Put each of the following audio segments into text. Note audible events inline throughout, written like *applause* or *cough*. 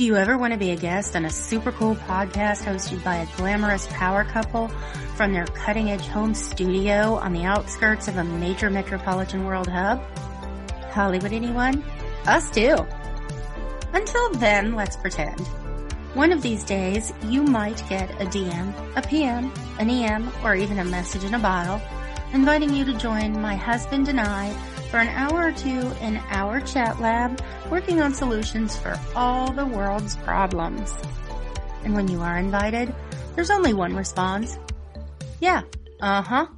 Do you ever want to be a guest on a super cool podcast hosted by a glamorous power couple from their cutting edge home studio on the outskirts of a major metropolitan world hub? Hollywood anyone? Us too. Until then, let's pretend. One of these days, you might get a DM, a PM, an EM, or even a message in a bottle inviting you to join my husband and I for an hour or two in our chat lab working on solutions for all the world's problems. And when you are invited, there's only one response. Yeah, uh-huh.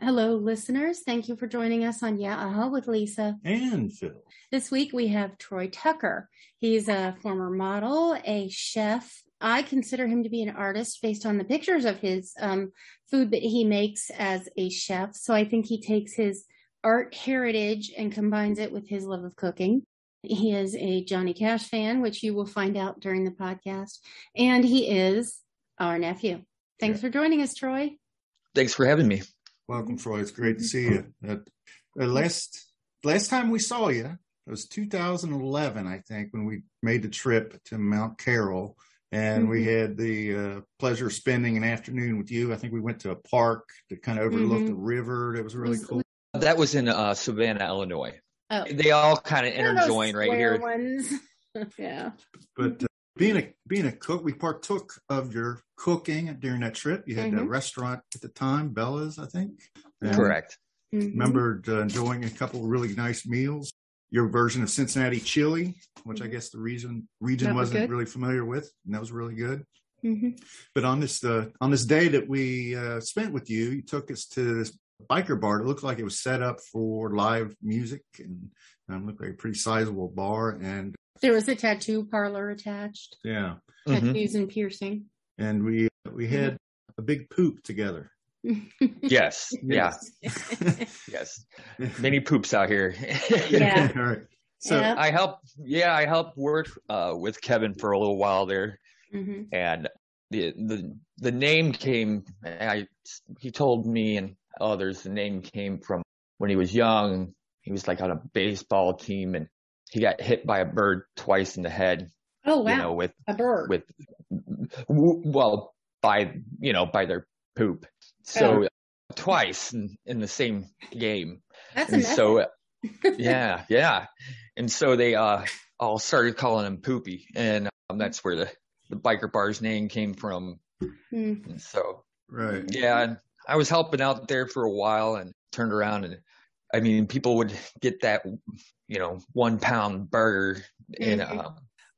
Hello, listeners. Thank you for joining us on Yeah, uh-huh with Lisa. And Phil. This week we have Troy Tucker. He's a former model, a chef. I consider him to be an artist based on the pictures of his um, food that he makes as a chef. So I think he takes his art heritage and combines it with his love of cooking. He is a Johnny Cash fan, which you will find out during the podcast. And he is our nephew. Thanks yeah. for joining us, Troy. Thanks for having me. Welcome, Troy. It's great to see you. Uh, last last time we saw you, it was 2011, I think, when we made the trip to Mount Carroll and mm-hmm. we had the uh, pleasure of spending an afternoon with you. I think we went to a park that kind of overlooked mm-hmm. the river. That was really was, cool. That was in uh, Savanna, Illinois. Oh. They all kind of interjoin right here. Ones. *laughs* yeah. But uh, being a being a cook, we partook of your cooking during that trip. You had mm-hmm. a restaurant at the time, Bella's, I think. And Correct. Mm-hmm. Remembered uh, enjoying a couple of really nice meals. Your version of Cincinnati chili, which I mm-hmm. guess the region region was wasn't really familiar with, and that was really good. Mm-hmm. But on this uh, on this day that we uh, spent with you, you took us to this biker bar. It looked like it was set up for live music and um, looked like a pretty sizable bar. And there was a tattoo parlor attached. Yeah, tattoos mm-hmm. and piercing. And we we had mm-hmm. a big poop together. *laughs* yes. Yeah. *laughs* yes. Many poops out here. yeah. *laughs* All right. So yep. I helped. Yeah, I helped work uh, with Kevin for a little while there, mm-hmm. and the the the name came. I he told me and others the name came from when he was young. He was like on a baseball team and he got hit by a bird twice in the head. Oh wow! You know, with a bird. With well, by you know by their poop. So oh. twice in, in the same game. That's and so yeah, yeah. And so they uh all started calling him Poopy, and um, that's where the the biker bar's name came from. Mm. So right, yeah. I was helping out there for a while and turned around and I mean, people would get that, you know, one pound burger and, mm-hmm. um,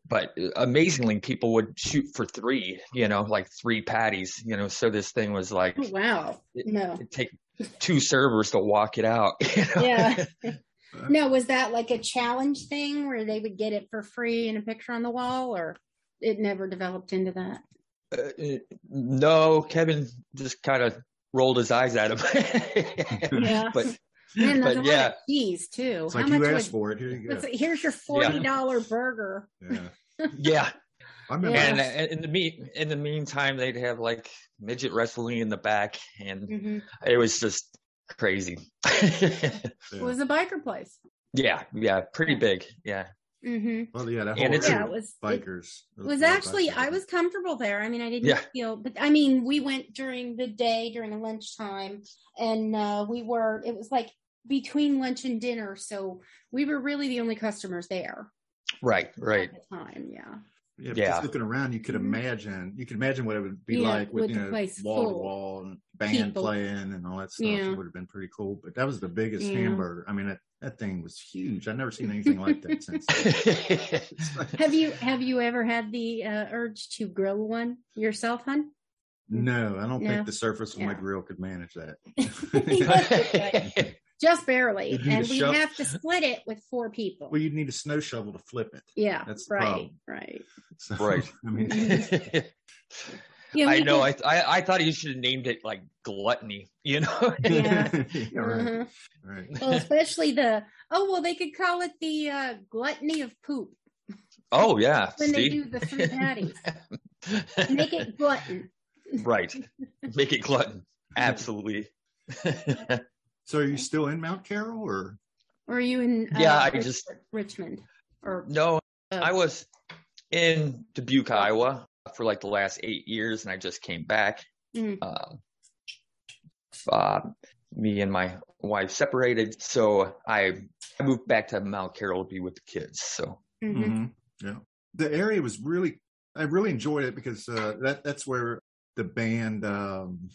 but amazingly, people would shoot for three, you know, like three patties, you know. So this thing was like, oh, wow, it, no, it'd take two servers to walk it out. *laughs* You know? Yeah. *laughs* no, was that like a challenge thing where they would get it for free and a picture on the wall, or it never developed into that? Uh, no, Kevin just kind of rolled his eyes at him. *laughs* yeah. But Man, but yeah, cheese too. It's How like you asked would, for it. Here you go. Here's your forty dollar yeah. burger. Yeah. yeah. *laughs* And in the meet, in the meantime, they'd have like midget wrestling in the back, and mm-hmm. it was just crazy. *laughs* It was a biker place. Yeah, yeah, pretty yeah. big. Yeah. Mm-hmm. Well, yeah, that whole and it's yeah, it was bikers. It was actually bikers. I was comfortable there. I mean, I didn't yeah. feel, but I mean, we went during the day during lunchtime, and uh, we were. It was like between lunch and dinner, so we were really the only customers there. Right, right. At the time, yeah. Yeah, yeah. just looking around, you could mm-hmm. imagine you could imagine what it would be yeah, like with, with you know wall to wall and band people. playing and all that stuff. Yeah. It would have been pretty cool. But that was the biggest yeah. hamburger. I mean, that, that thing was huge. I've never seen anything like that since. *laughs* *laughs* have you have you ever had the uh, urge to grill one yourself, hun? No, I don't no. think the surface of my grill could manage that *laughs* just barely. And we sho- have to split it with four people. Well, you'd need a snow shovel to flip it. Yeah. That's right. Problem. Right. So, right. I mean, I know. I, I, I thought you should have named it like gluttony. You know. *laughs* yeah. yeah *laughs* right. Right. Well, especially the oh well, they could call it the uh, gluttony of poop. Oh yeah. when See? they do the fruit patties, *laughs* make it glutton. Right. Make it glutton. Absolutely. So are you still in Mount Carroll or? Or are you in? Uh, yeah, I just Richmond or no. Uh, I was, in Dubuque, Iowa for like the last eight years and I just came back. Mm. Uh, uh, me and my wife separated. So I, I moved back to Mount Carroll to be with the kids. So, mm-hmm. Mm-hmm. yeah, the area was really, I really enjoyed it because uh, that that's where the band, um,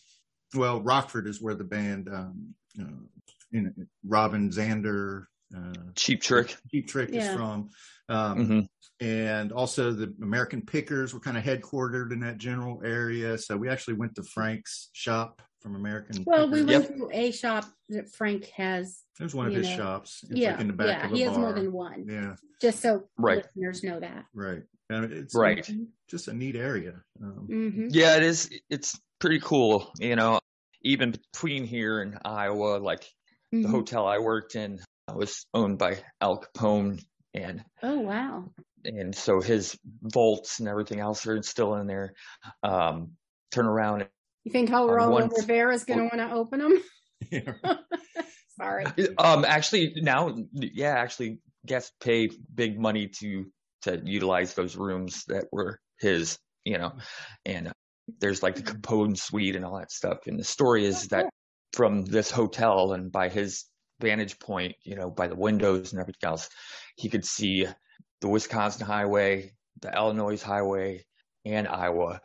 well, Rockford is where the band, um, uh, you know, Robin Zander, uh, Cheap Trick, Cheap Trick yeah. is from, um, mm-hmm. and also the American Pickers were kind of headquartered in that general area. So we actually went to Frank's shop from American. Well, Pickers. we went yep. to a shop that Frank has. There's one of his know. shops. It's yeah, like yeah, he has more than one. Yeah, just so right. listeners know that. Right, and it's right. Just a neat area. Um, mm-hmm. Yeah, it is. It's pretty cool. You know, even between here and Iowa, like mm-hmm. the hotel I worked in was owned by Al Capone, and oh wow. And so his vaults and everything else are still in there. Um, turn around you think Geraldo Rivera is going to want to open them? *laughs* *laughs* Yeah. Sorry. Um, actually, now, yeah, actually, guests pay big money to to utilize those rooms that were his, you know, and uh, there's like the Capone suite and all that stuff. And the story is that from this hotel and by his vantage point, you know, by the windows and everything else, he could see the Wisconsin highway, the Illinois highway, and Iowa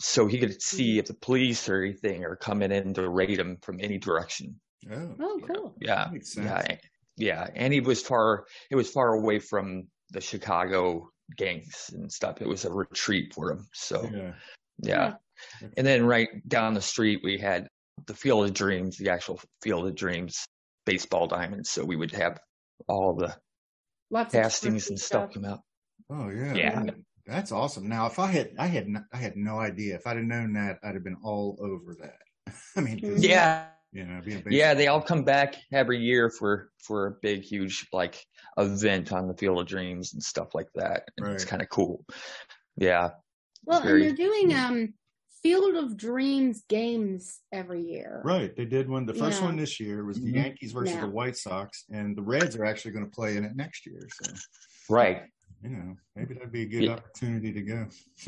so he could see mm-hmm. if the police or anything are coming in to raid him from any direction. Oh, oh cool. Yeah, yeah, yeah. And he was far. It was far away from the Chicago gangs and stuff. It was a retreat for him. So, yeah. yeah. And then right down the street, we had the Field of Dreams, the actual Field of Dreams baseball diamonds. So we would have all the Lots castings and stuff, stuff come out. Oh yeah. Yeah. That's awesome. Now, if I had, I had, I had no idea. If I'd have known that, I'd have been all over that. *laughs* I mean, yeah, you know, yeah, they all come back every year for for a big, huge like event on the Field of Dreams and stuff like that. And right. It's kind of cool. Yeah. Well, very, and they're doing um Field of Dreams games every year. Right. They did one. The first yeah. one this year was the mm-hmm. Yankees versus yeah. the White Sox, and the Reds are actually going to play in it next year. So. Right you know, maybe that'd be a good yeah. opportunity to go. *laughs*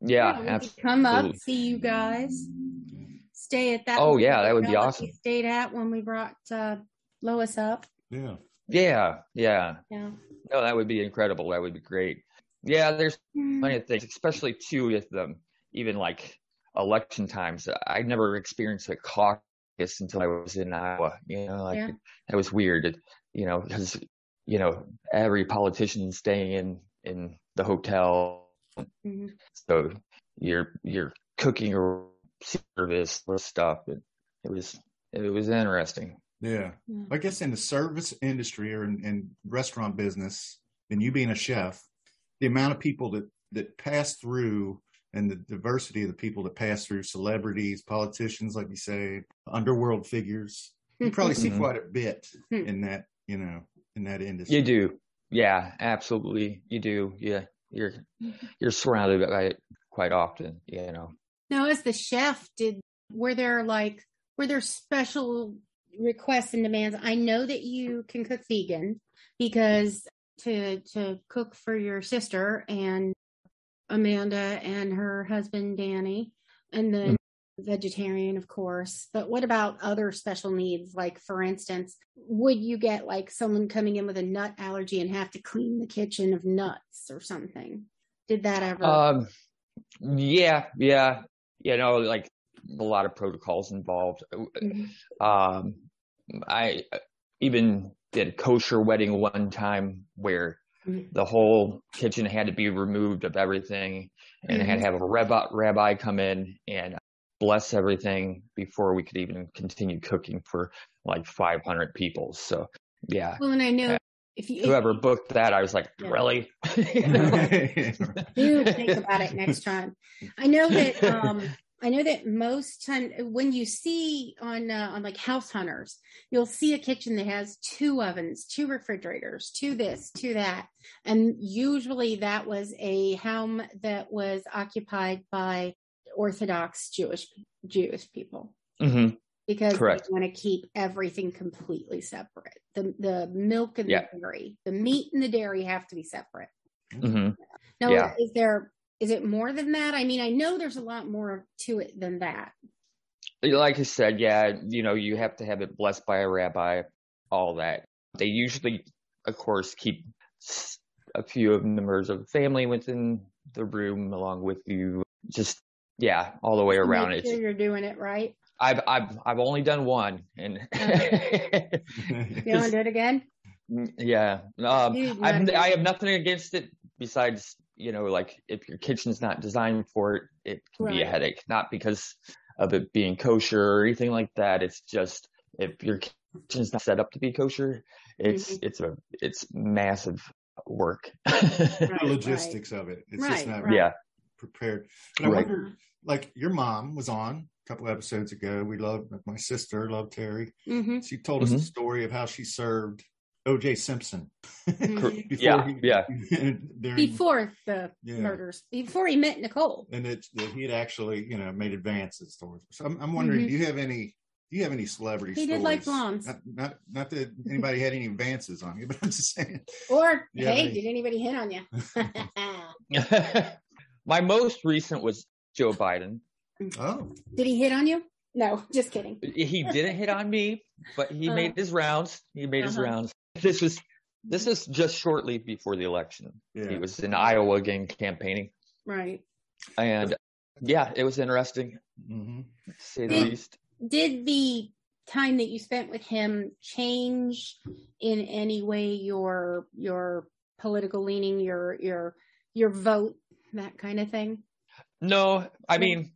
yeah, yeah absolutely. Come up, see you guys. Stay at that. Oh yeah, that would be awesome. stayed at when we brought uh, Lois up. Yeah. Yeah, yeah. Yeah. No, that would be incredible. That would be great. Yeah, there's mm. plenty of things, especially too with them, even like election times. I never experienced a caucus until I was in Iowa. You know, like yeah. it, that was weird. It, you know, because you know, every politician staying in, in the hotel. Mm-hmm. So you're, you're cooking or service or stuff. It, it was, it was interesting. Yeah. yeah. I guess in the service industry or in, in restaurant business, and you being a chef, the amount of people that, that pass through and the diversity of the people that pass through celebrities, politicians, like you say, underworld figures, you *laughs* probably see mm-hmm. quite a bit hmm. in that, you know, in that industry. You do. Yeah, absolutely. You do. Yeah. You're you're surrounded by it quite often, you know. Now as the chef, did were there like were there special requests and demands? I know that you can cook vegan because to to cook for your sister and Amanda and her husband Danny and then vegetarian, of course, but what about other special needs? Like, for instance, would you get like someone coming in with a nut allergy and have to clean the kitchen of nuts or something? Did that ever? Um, yeah, yeah, you know, like a lot of protocols involved. Mm-hmm. Um, I even did a kosher wedding one time where mm-hmm. The whole kitchen had to be removed of everything and mm-hmm. had to have a rabbi, rabbi come in and bless everything before we could even continue cooking for like 500 people. So yeah. Well, and I know uh, if you, whoever if, booked that, I was like, yeah. really? *laughs* Do think about it next time. I know that, um, I know that most time when you see on uh, on like house hunters, you'll see a kitchen that has two ovens, two refrigerators, two this, two that, and usually that was a home that was occupied by Orthodox Jewish Jewish people. Mm-hmm. Because Correct. they want to keep everything completely separate. The the milk and yeah. the dairy, the meat and the dairy have to be separate. Mm-hmm. Now, yeah. is there is it more than that? I mean, I know there's a lot more to it than that. Like I said, yeah, you know, you have to have it blessed by a rabbi, all that. They usually, of course, keep a few of the members of the family within the room along with you. Just yeah, all the way around it. Sure you're doing it right. I've I've I've only done one, and *laughs* you want to do it again? *laughs* Yeah, um, I have nothing against it besides you know like if your kitchen's not designed for it, it can right. be a headache. Not because of it being kosher or anything like that. It's just if your kitchen's not set up to be kosher, it's mm-hmm. it's a it's massive work. right, *laughs* the logistics right. of it. It's just not yeah. prepared. But I wonder, like your mom was on a couple episodes ago. We love my sister, loved Terry. Mm-hmm. She told us mm-hmm. the story of how she served O.J. Simpson. *laughs* before yeah, he, yeah. *laughs* During, before the yeah. murders, before he met Nicole, and it, that he had actually, you know, made advances towards. Her. So I'm, I'm wondering, mm-hmm. do you have any? Do you have any celebrity? He stories? did like blondes. Not, not, not that anybody had any advances on you, *laughs* but I'm just saying. Or hey, any... did anybody hit on you? My most recent was Joe Biden. Oh. Did he hit on you? No, just kidding. He didn't hit on me, but he uh, made his rounds. He made uh-huh. his rounds. This was this is just shortly before the election. Yeah. He was in Iowa again campaigning. Right. And yeah, it was interesting. Mm-hmm. say the least. Did the time that you spent with him change in any way your your political leaning, your your your vote, that kind of thing? No, I mean,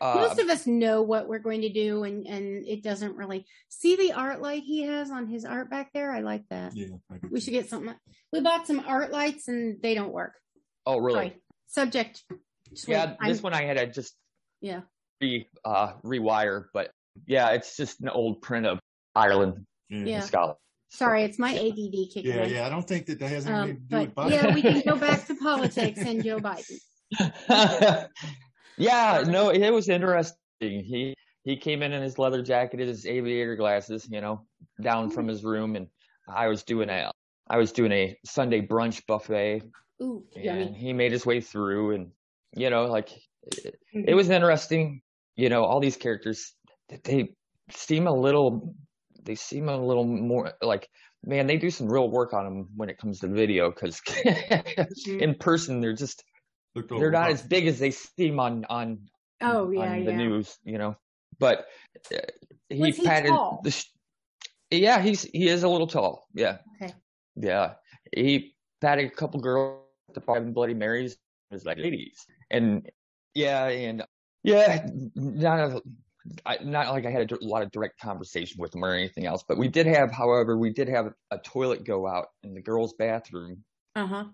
uh, most of us know what we're going to do, and and it doesn't really see the art light he has on his art back there. I like that. Yeah, we should get something. We bought some art lights, and they don't work. Oh, really? Sorry. Subject. Yeah, this I'm, one I had to just yeah re uh rewire, but yeah, it's just an old print of Ireland yeah. Scotland. Sorry, it's my ADD kicking Yeah, in. yeah, I don't think that that has anything um, to do with Biden. Yeah, we can go *laughs* back to politics and Joe Biden. *laughs* yeah, no, it was interesting. He he came in in his leather jacket, his aviator glasses, you know, down from his room, and I was doing a I was doing a Sunday brunch buffet, Ooh, and yummy. he made his way through, and you know, like it, mm-hmm. it was interesting. You know, all these characters they seem a little they seem a little more like man they do some real work on them when it comes to video because *laughs* mm-hmm. in person they're just they're not as big as they seem on on oh yeah, on the yeah. news, you know. But uh, he Was patted tall? the. Sh- yeah, he's he is a little tall. Yeah. Okay. Yeah, he patted a couple girls at the five Bloody Marys. It was like ladies, and yeah, and yeah, not a, I, not like I had a, a lot of direct conversation with him or anything else, but we did have, however, we did have a toilet go out in the girls' bathroom. Uh huh.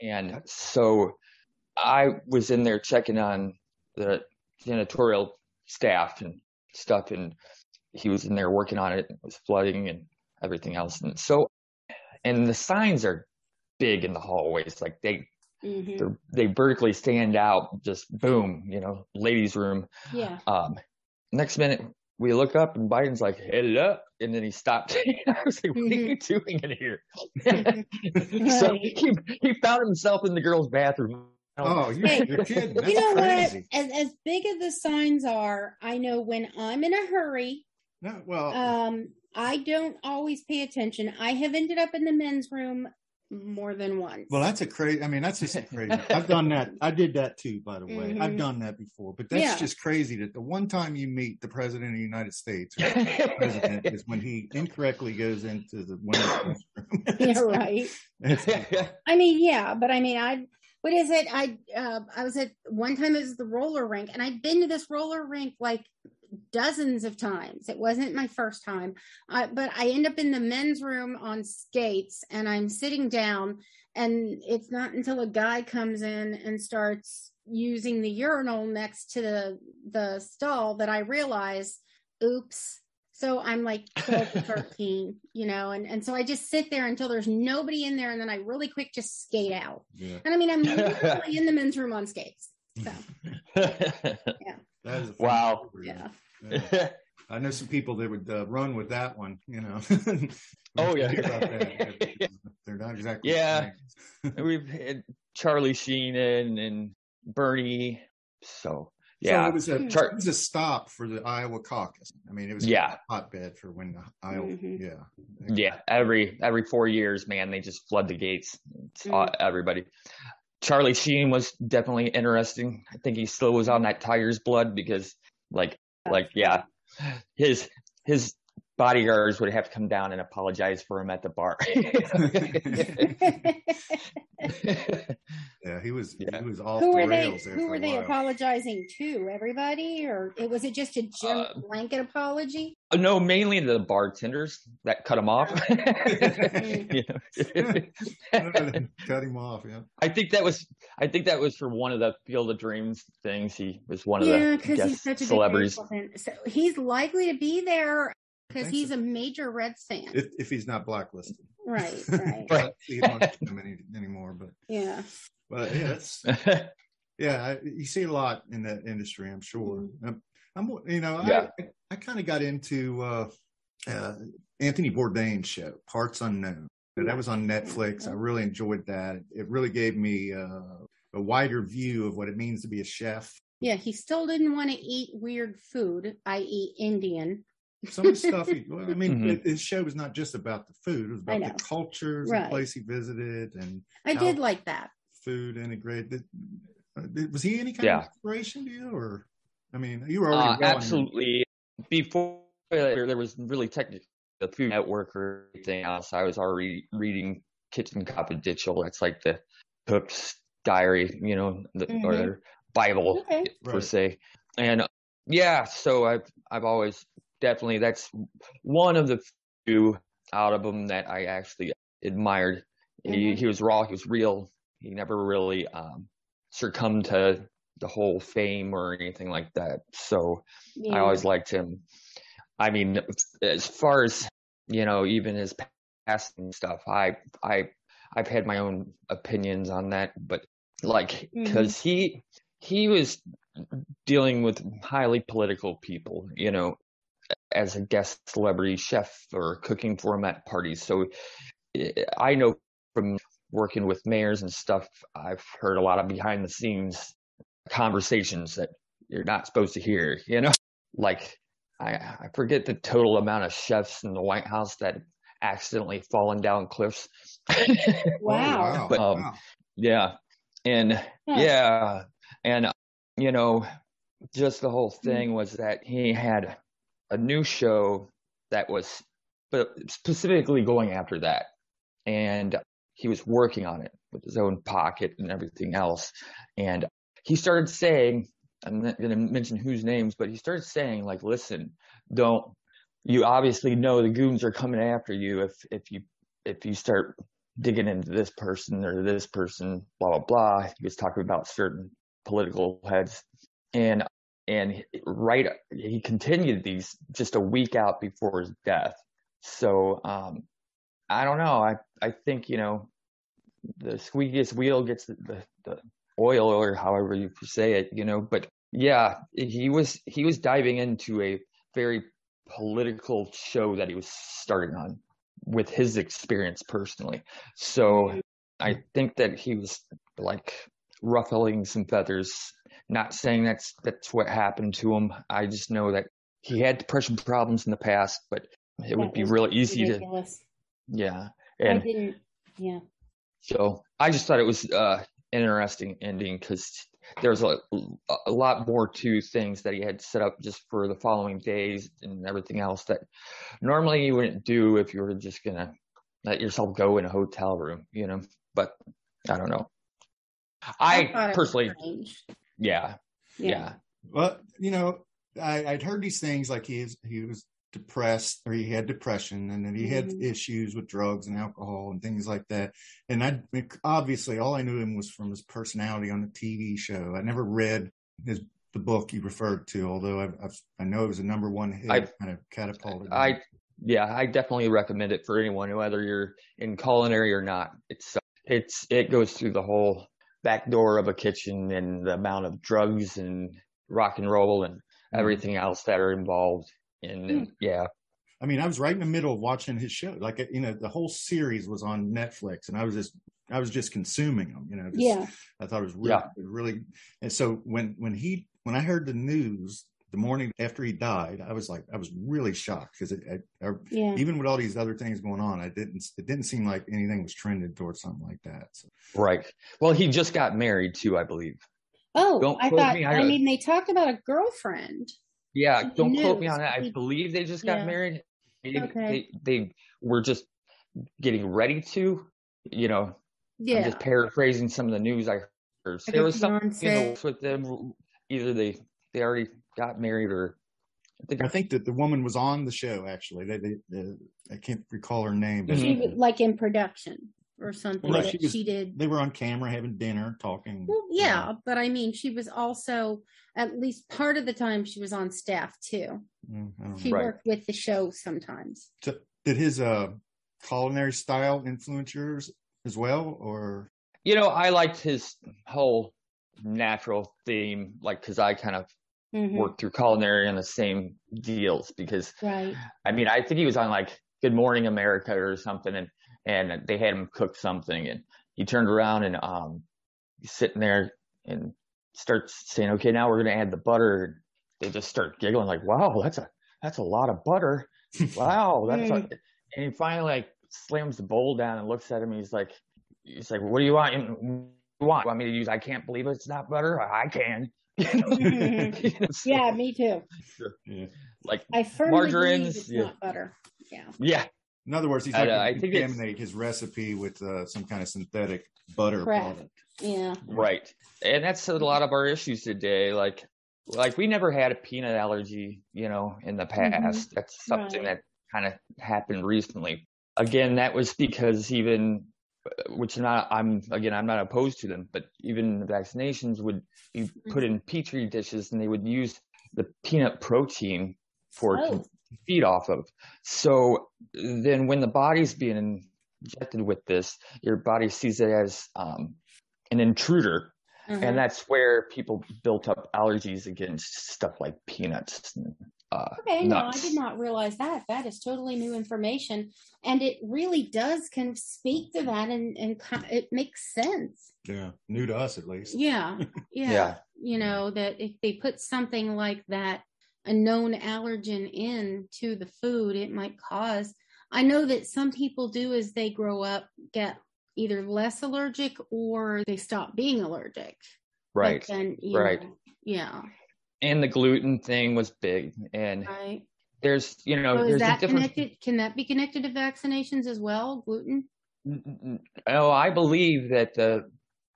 And so I was in there checking on the janitorial staff and stuff, and he was in there working on it. It was flooding and everything else, and so and the signs are big in the hallways, like they mm-hmm. they vertically stand out, just boom, you know, ladies' room. Yeah. Um, next minute we look up and Biden's like, hello. And then he stopped. *laughs* I was like, what are you mm-hmm. doing in here? *laughs* *laughs* so he, he found himself in the girl's bathroom Oh, you're, hey, you're kidding. That's you know crazy. what? As, as big as the signs are, I know when I'm in a hurry. No, well, um, I don't always pay attention. I have ended up in the men's room more than once. Well, that's a crazy. I mean, that's just crazy. *laughs* I've done that. I did that too, by the way. Mm-hmm. I've done that before, but that's yeah. just crazy that the one time you meet the president of the United States, president, *laughs* is when he incorrectly goes into the women's room. yeah, *laughs* right. I mean, yeah, but I mean, I what is it? I uh, I was at one time it was the roller rink, and I'd been to this roller rink like dozens of times. It wasn't my first time, uh, but I end up in the men's room on skates, and I'm sitting down, and it's not until a guy comes in and starts using the urinal next to the the stall that I realize, oops, so I'm like 12 to *laughs* 13, you know, and, and so I just sit there until there's nobody in there and then I really quick just skate out. Yeah. And I mean, I'm *laughs* literally in the men's room on skates. So, *laughs* yeah. That is wow. Yeah. yeah. I know some people that would uh, run with that one, you know. oh, yeah. They're not exactly. Yeah. We've, had Charlie Sheen and, and Bernie. So yeah, so it was a Char- it was a stop for the Iowa caucus. I mean, it was yeah a hotbed for when the Iowa. Mm-hmm. Yeah, yeah. Every every four years, man, they just flood the gates. Mm-hmm. Everybody. Charlie Sheen was definitely interesting. I think he still was on that Tiger's blood because, like, like yeah, his his bodyguards would have to come down and apologize for him at the bar. *laughs* *laughs* *laughs* *laughs* yeah, he was yeah. he was off who the rails they, Who were they apologizing to? Everybody, or it was it just a general uh, blanket apology? Uh, no, mainly the bartenders that cut him off. *laughs* *laughs* cut him off. Yeah, I think that was I think that was for one of the Field of Dreams things. He was one of yeah, the guest he's such a celebrities. So he's likely to be there because he's so. a major Reds fan. If, if he's not blacklisted. Right, *laughs* right. right. he don't him any, anymore, but yeah. But yeah, it's *laughs* yeah. I, you see a lot in that industry, I'm sure. Mm-hmm. I'm, I'm, you know, yeah. I I kind of got into uh, uh, Anthony Bourdain's show, Parts Unknown. That was on Netflix. I really enjoyed that. It really gave me uh, a wider view of what it means to be a chef. Yeah, he still didn't want to eat weird food, i.e., Indian some of the stuff he, well, I mean, mm-hmm. his show was not just about the food; it was about the cultures, right. the place he visited, and I did like that food integrated. Uh, was he any kind yeah. of inspiration to you, or I mean, you were already uh, absolutely before there was really technically the Food Network or anything else. I was already reading Kitchen Confidential. That's like the cook's diary, you know, the, mm-hmm. or Bible okay. per right. se, and yeah. So I've I've always definitely that's one of the few out of them that I actually admired. Mm-hmm. He he was raw, he was real. He never really um, succumbed to the whole fame or anything like that. So yeah. I always liked him. I mean, as far as you know, even his past and stuff, I I I've had my own opinions on that, but like because mm-hmm. he he was dealing with highly political people, you know, as a guest celebrity chef or cooking for him at parties. So I know from working with mayors and stuff, I've heard a lot of behind the scenes conversations that you're not supposed to hear, *laughs* you know? Like I, I forget the total amount of chefs in the White House that accidentally fallen down cliffs. *laughs* wow. but um, wow. yeah. And huh. yeah. And you know, just the whole thing was that he had a new show that was specifically going after that. And he was working on it with his own pocket and everything else. And he started saying, I'm not going to mention whose names, but he started saying, like, listen, don't, you obviously know the goons are coming after you if, if you, if you start digging into this person or this person, blah, blah, blah. He was talking about certain political heads. And and right he continued these just a week out before his death. So um i don't know. I i think you know the squeakiest wheel gets the, the, the oil or however you say it you know but yeah he was he was diving into a very political show that he was starting on with his experience personally. So i think that he was like ruffling some feathers not saying that's that's what happened to him. I just know that he had depression problems in the past, but it that would be really easy ridiculous. to. Yeah, and I didn't. Yeah. So I just thought it was uh an interesting ending because there's a, a lot more to things that he had set up just for the following days and everything else that normally you wouldn't do if you were just gonna let yourself go in a hotel room, you know. But I don't know. I, I personally, yeah. yeah. Yeah. Well, you know, I, would heard these things like he is, he was depressed or he had depression and then he mm-hmm. had issues with drugs and alcohol and things like that. And I obviously all I knew him was from his personality on the TV show. I never read his the book you referred to, although I've, I've, i know it was a number one hit, I, kind of catapulted. I yeah, I definitely recommend it for anyone, whether you're in culinary or not. It's it's it goes through the whole back door of a kitchen and the amount of drugs and rock and roll and mm-hmm. everything else that are involved. And, mm. yeah. I mean, I was right in the middle of watching his show. Like, you know, the whole series was on Netflix and I was just I was just consuming them, you know. Just, yeah. I thought it was really, yeah. really. And so when when he when I heard the news the morning after he died, I was like, I was really shocked because yeah. even with all these other things going on, I didn't, it didn't seem like anything was trending towards something like that. So. Right. Well, he just got married too, I believe. Oh, don't I thought, me. I, I, mean, they talked about a girlfriend. Yeah. Don't quote me on that. I believe they just got yeah. married. They, okay. they, they were just getting ready to, you know, yeah. I'm just paraphrasing some of the news I heard. So there was something you know, with them. Either they they already got married or I think, I think that the woman was on the show actually. They, they, they I can't recall her name, but she was like in production or something well, she, was, she, did. They were on camera having dinner, talking. Well, yeah, but I mean, she was also at least part of the time she was on staff too. Mm, she right. worked with the show sometimes. So, did his uh, culinary style influence yours as well, or? You know, I liked his whole natural theme, like because I kind of mm-hmm. work through culinary on the same deals because right. I mean, I think he was on like Good Morning America or something and, and they had him cook something and he turned around and, um, he's sitting there and starts saying, okay, now we're going to add the butter. They just start giggling like, wow, that's a, that's a lot of butter. Wow. *laughs* That's a, and he finally like slams the bowl down and looks at him. he's like, he's like, what do you want? You want? You want me to use? I can't believe it's not butter. I can. *laughs* *laughs* yeah, me too. Yeah. Like I firmly believe it's yeah. not butter. Yeah. Yeah. In other words, he's not going to contaminate his recipe with uh, some kind of synthetic butter Correct. product. Yeah. Right. And that's a lot of our issues today. Like, like we never had a peanut allergy, you know, in the mm-hmm. past. Mm-hmm. That's something right. that kind of happened recently. Again, that was because even which not I'm again I'm not opposed to them, but even vaccinations would be put in petri dishes and they would use the peanut protein for oh. to feed off of. So then when the body's being injected with this, your body sees it as um, an intruder. Mm-hmm. And that's where people built up allergies against stuff like peanuts and uh, okay, no, I did not realize that. That is totally new information, and it really does kind of speak to that, and and it makes sense. Yeah, new to us at least. Yeah, *laughs* yeah, yeah. You know that if they put something like that, a known allergen in to the food, it might cause. I know that some people do as they grow up get either less allergic or they stop being allergic. Right. Then, right. Know, yeah and the gluten thing was big and right. there's you know so there's that connected can that be connected to vaccinations as well gluten mm, mm, mm. oh i believe that the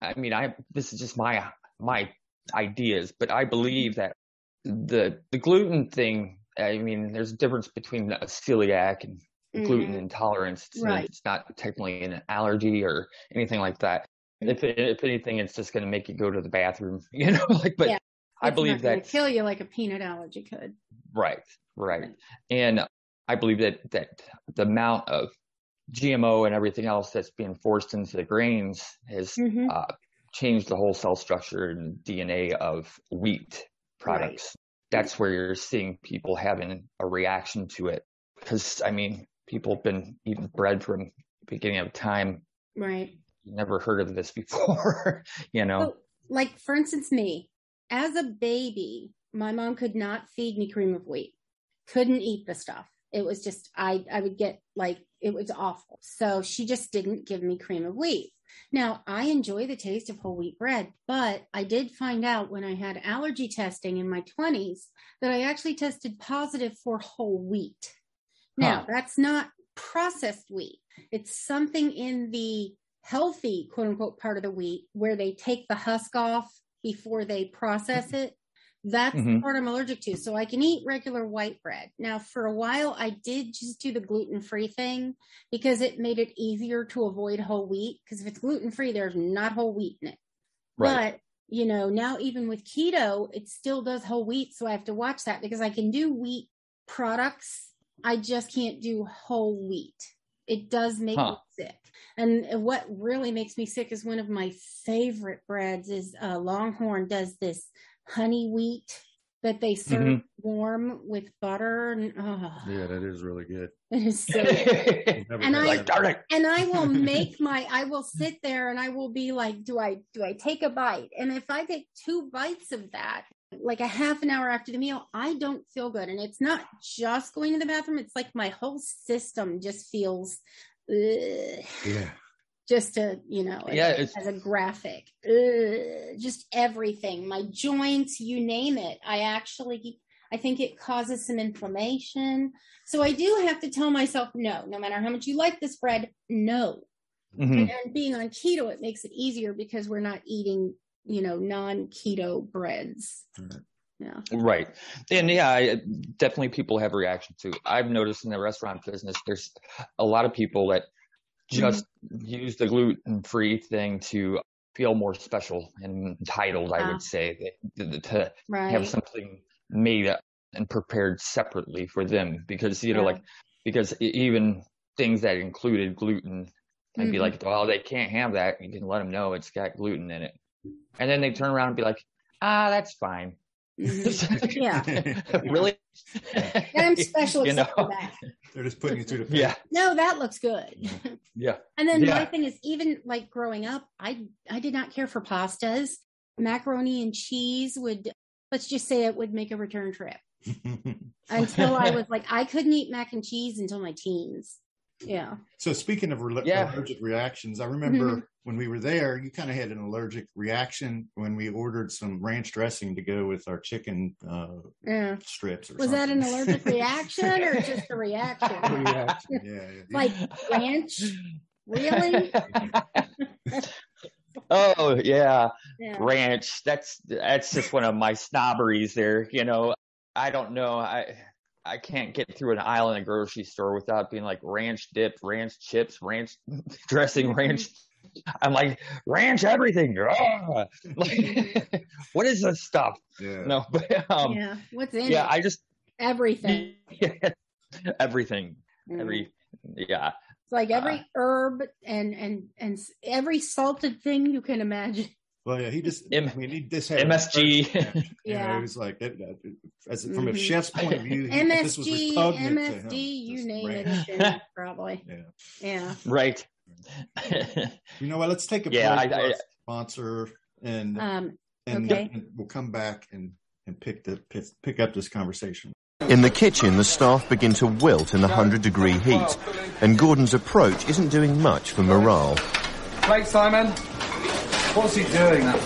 i mean i this is just my my ideas but i believe that the the gluten thing i mean there's a difference between a celiac and mm-hmm. gluten intolerance right. it's not technically an allergy or anything like that if if anything, it's just going to make you go to the bathroom, *laughs* you know. Like, but yeah. I believe that kill you like a peanut allergy could. Right, right, and I believe that that the amount of GMO and everything else that's being forced into the grains has mm-hmm. uh, changed the whole cell structure and DNA of wheat products. Right. That's where you're seeing people having a reaction to it. Because I mean, people have been eating bread from beginning of time. Right. Never heard of this *laughs* before, you know. like for instance, me as a baby, my mom could not feed me cream of wheat. Couldn't eat the stuff. It was just I I would get like it was awful. So she just didn't give me cream of wheat. Now, I enjoy the taste of whole wheat bread, but I did find out when I had allergy testing in my 20s that I actually tested positive for whole wheat. Now, huh. that's not processed wheat. It's something in the healthy, quote unquote, part of the wheat where they take the husk off before they process it. That's mm-hmm. the part I'm allergic to. So I can eat regular white bread. Now, for a while, I did just do the gluten free thing because it made it easier to avoid whole wheat. Because if it's gluten free, there's not whole wheat in it. Right. But, you know, now even with keto, it still does whole wheat. So I have to watch that because I can do wheat products. I just can't do whole wheat. It does make huh. me sick. And what really makes me sick is one of my favorite breads is uh, Longhorn does this honey wheat that they serve mm-hmm. warm with butter. And, oh. Yeah, that is really good. *laughs* It is so good. *laughs* and I like, darn it. and I will *laughs* make my I will sit there and I will be like, do I do I take a bite? And if I take two bites of that, like a half an hour after the meal, I don't feel good. And it's not just going to the bathroom, it's like my whole system just feels ugh. yeah just to you know yeah as, as a graphic ugh, just everything my joints you name it i actually i think it causes some inflammation so i do have to tell myself no no matter how much you like this bread no mm-hmm. and being on keto it makes it easier because we're not eating you know non keto breads right. Yeah. Right. And yeah, I, definitely people have a reaction to. I've noticed in the restaurant business, there's a lot of people that just mm-hmm. use the gluten free thing to feel more special and entitled, I would say, to right. have something made up and prepared separately for them because, you know, like, because even things that included gluten, I'd mm-hmm. be like, well, they can't have that. You can let them know it's got gluten in it. And then they turn around and be like, ah, that's fine. Mm-hmm. *laughs* yeah. *laughs* really? I'm special *laughs* you know? for that. They're just putting you through the Yeah. No, that looks good. Yeah. And then yeah. my thing is even like growing up, I I did not care for pastas. Macaroni and cheese would let's just say it would make a return trip. until I was like I couldn't eat mac and cheese until my teens. Yeah. So speaking of re- yeah. allergic reactions, I remember mm-hmm. when we were there, you kind of had an allergic reaction when we ordered some ranch dressing to go with our chicken uh, yeah. strips. Was something. that an allergic *laughs* reaction or just a reaction? *laughs* reaction. Yeah, yeah. *laughs* Like ranch? Really? oh yeah. yeah, ranch. That's that's just one of my snobberies there. You know, I don't know. I I can't get through an aisle in a grocery store without being like ranch dip, ranch chips, ranch *laughs* dressing, ranch. *laughs* I'm like ranch everything. Ah! *laughs* Like, what is this stuff? Yeah. No, but um, yeah. What's in yeah, it? I just everything. Yeah, everything. Mm. Every yeah. It's like every uh, herb and and and every salted thing you can imagine. Well, yeah, he just, M- I mean, he just had MSG. *laughs* yeah. Know, it was like, it, as from mm-hmm. a chef's point of view, *laughs* MSG, MSD, you name it, probably. *laughs* Yeah. Yeah. Right. you know what? Let's take a yeah, break I, I, sponsor and, um, and, okay. and we'll come back and, and pick the, pick up this conversation. In the kitchen, the staff begin to wilt in the 100 degree heat, and Gordon's approach isn't doing much for morale. Plate, Simon. What's he doing? That?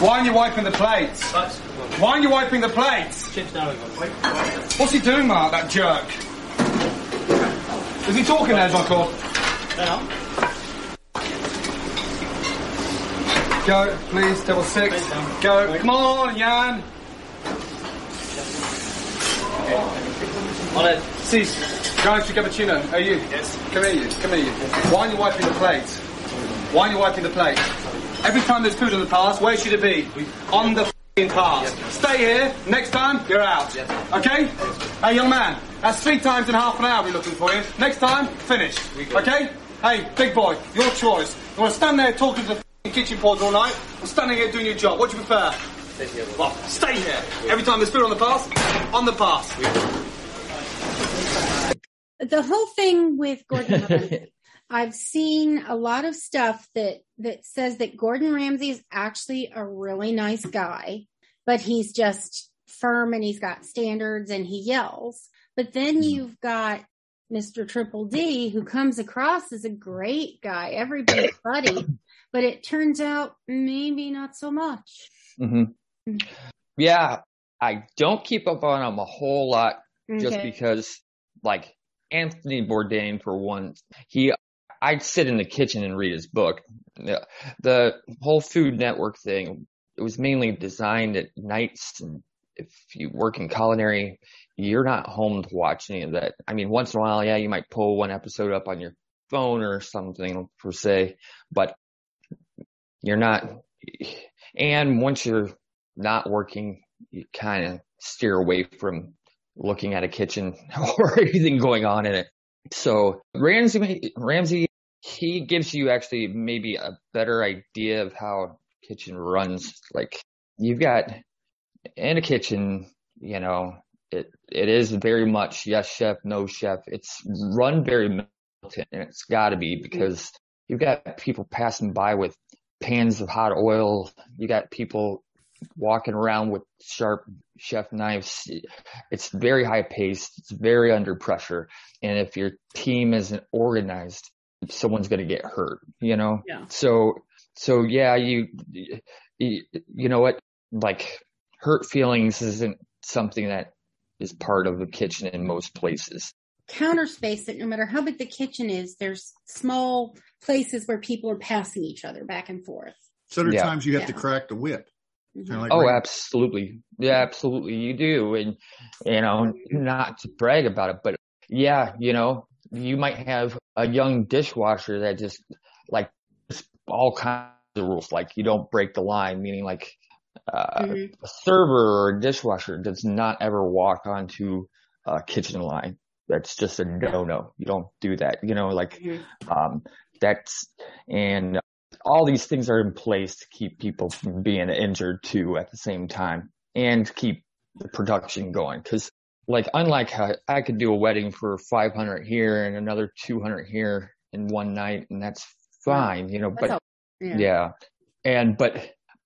Why aren't you wiping the plates? Why aren't you wiping the plates? What's he doing, Mark, that jerk? Is he talking there, Michael? Go, please, double six. Go. Come on, Jan. On it. Cease. Guys, to cappuccino. Are you? Yes. Come here, you. Come here, you. Why aren't you wiping the plates? Why aren't you wiping the plate? Every time there's food on the pass, where should it be? On the pass. Yes. Stay here. Next time, you're out. Yes. Okay? Yes. Hey, young man, that's three times in half an hour we're looking for you. Next time, finish. Okay? Hey, big boy, your choice. You want to stand there talking to the kitchen porter all night, or standing here doing your job? What do you prefer? Stay here. Well, stay here. Every time there's food on the pass, on the pass. The whole thing with Gordon *laughs* I've seen a lot of stuff that that says that Gordon Ramsay is actually a really nice guy, but he's just firm and he's got standards and he yells. But then hmm. you've got Mr. Triple D who comes across as a great guy, everybody's *coughs* buddy, but it turns out maybe not so much. Mm-hmm. Hmm. Yeah, I don't keep up on him a whole lot okay. just because, like, Anthony Bourdain, for one, he I'd sit in the kitchen and read his book. The, whole Food Network thing, it was mainly designed at nights. And if you work in culinary, you're not home to watch any of that. I mean, once in a while, yeah, you might pull one episode up on your phone or something per se, but you're not. And once you're not working, you kind of steer away from looking at a kitchen *laughs* or anything going on in it. So Ramsey, Ramsay he gives you actually maybe a better idea of how kitchen runs. Like you've got in a kitchen, you know, it it is very much yes chef, no chef. It's run very militant, and it's got to be because you've got people passing by with pans of hot oil. You got people walking around with sharp chef knives. It's very high paced. It's very under pressure. And if your team isn't organized, someone's going to get hurt, you know? Yeah. So, so yeah, you, you, you know what? Like hurt feelings isn't something that is part of the kitchen in most places. Counter space that no matter how big the kitchen is, there's small places where people are passing each other back and forth. So there are yeah. times you have yeah. to crack the whip. Mm-hmm. Like oh, absolutely. Yeah, absolutely. You do. And, you know, not to brag about it, but yeah, you know, you might have a young dishwasher that just like all kinds of rules. Like you don't break the line, meaning like uh, mm-hmm. a server or a dishwasher does not ever walk onto a kitchen line. That's just a no no. You don't do that. You know, like, mm-hmm. um, that's, and all these things are in place to keep people from being injured too at the same time and keep the production going. Cause like, unlike how I could do a wedding for 500 here and another 200 here in one night and that's fine, you know, but yeah. yeah. And, but,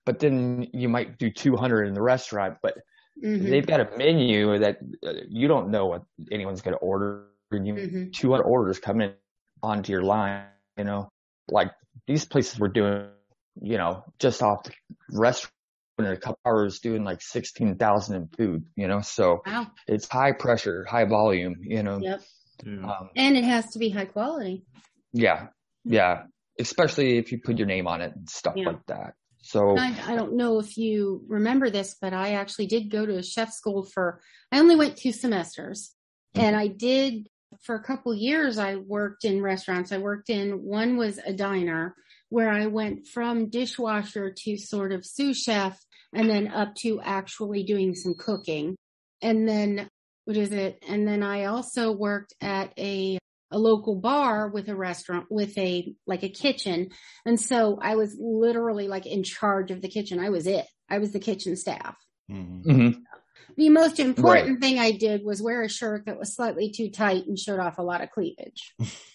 but then you might do 200 in the restaurant, but mm-hmm. they've got a menu that uh, you don't know what anyone's going to order. And you, mm-hmm. 200 orders coming onto your line, you know, like these places were doing, you know, just off the restaurant in a couple hours doing like 16,000 in food, you know, so wow. it's high pressure, high volume, you know. Yep. Um, and it has to be high quality. Yeah. Yeah. Especially if you put your name on it and stuff yeah. like that. So I, I, don't know if you remember this, but I actually did go to a chef school for, I only went two semesters mm-hmm. and I did for a couple years, I worked in restaurants. I worked in one was a diner where I went from dishwasher to sort of sous chef and then up to actually doing some cooking. And then what is it? And then I also worked at a a local bar with a restaurant with a like a kitchen. And so I was literally like in charge of the kitchen. I was it. I was the kitchen staff. Mm-hmm. mm-hmm. The most important right. thing I did was wear a shirt that was slightly too tight and showed off a lot of cleavage. *laughs*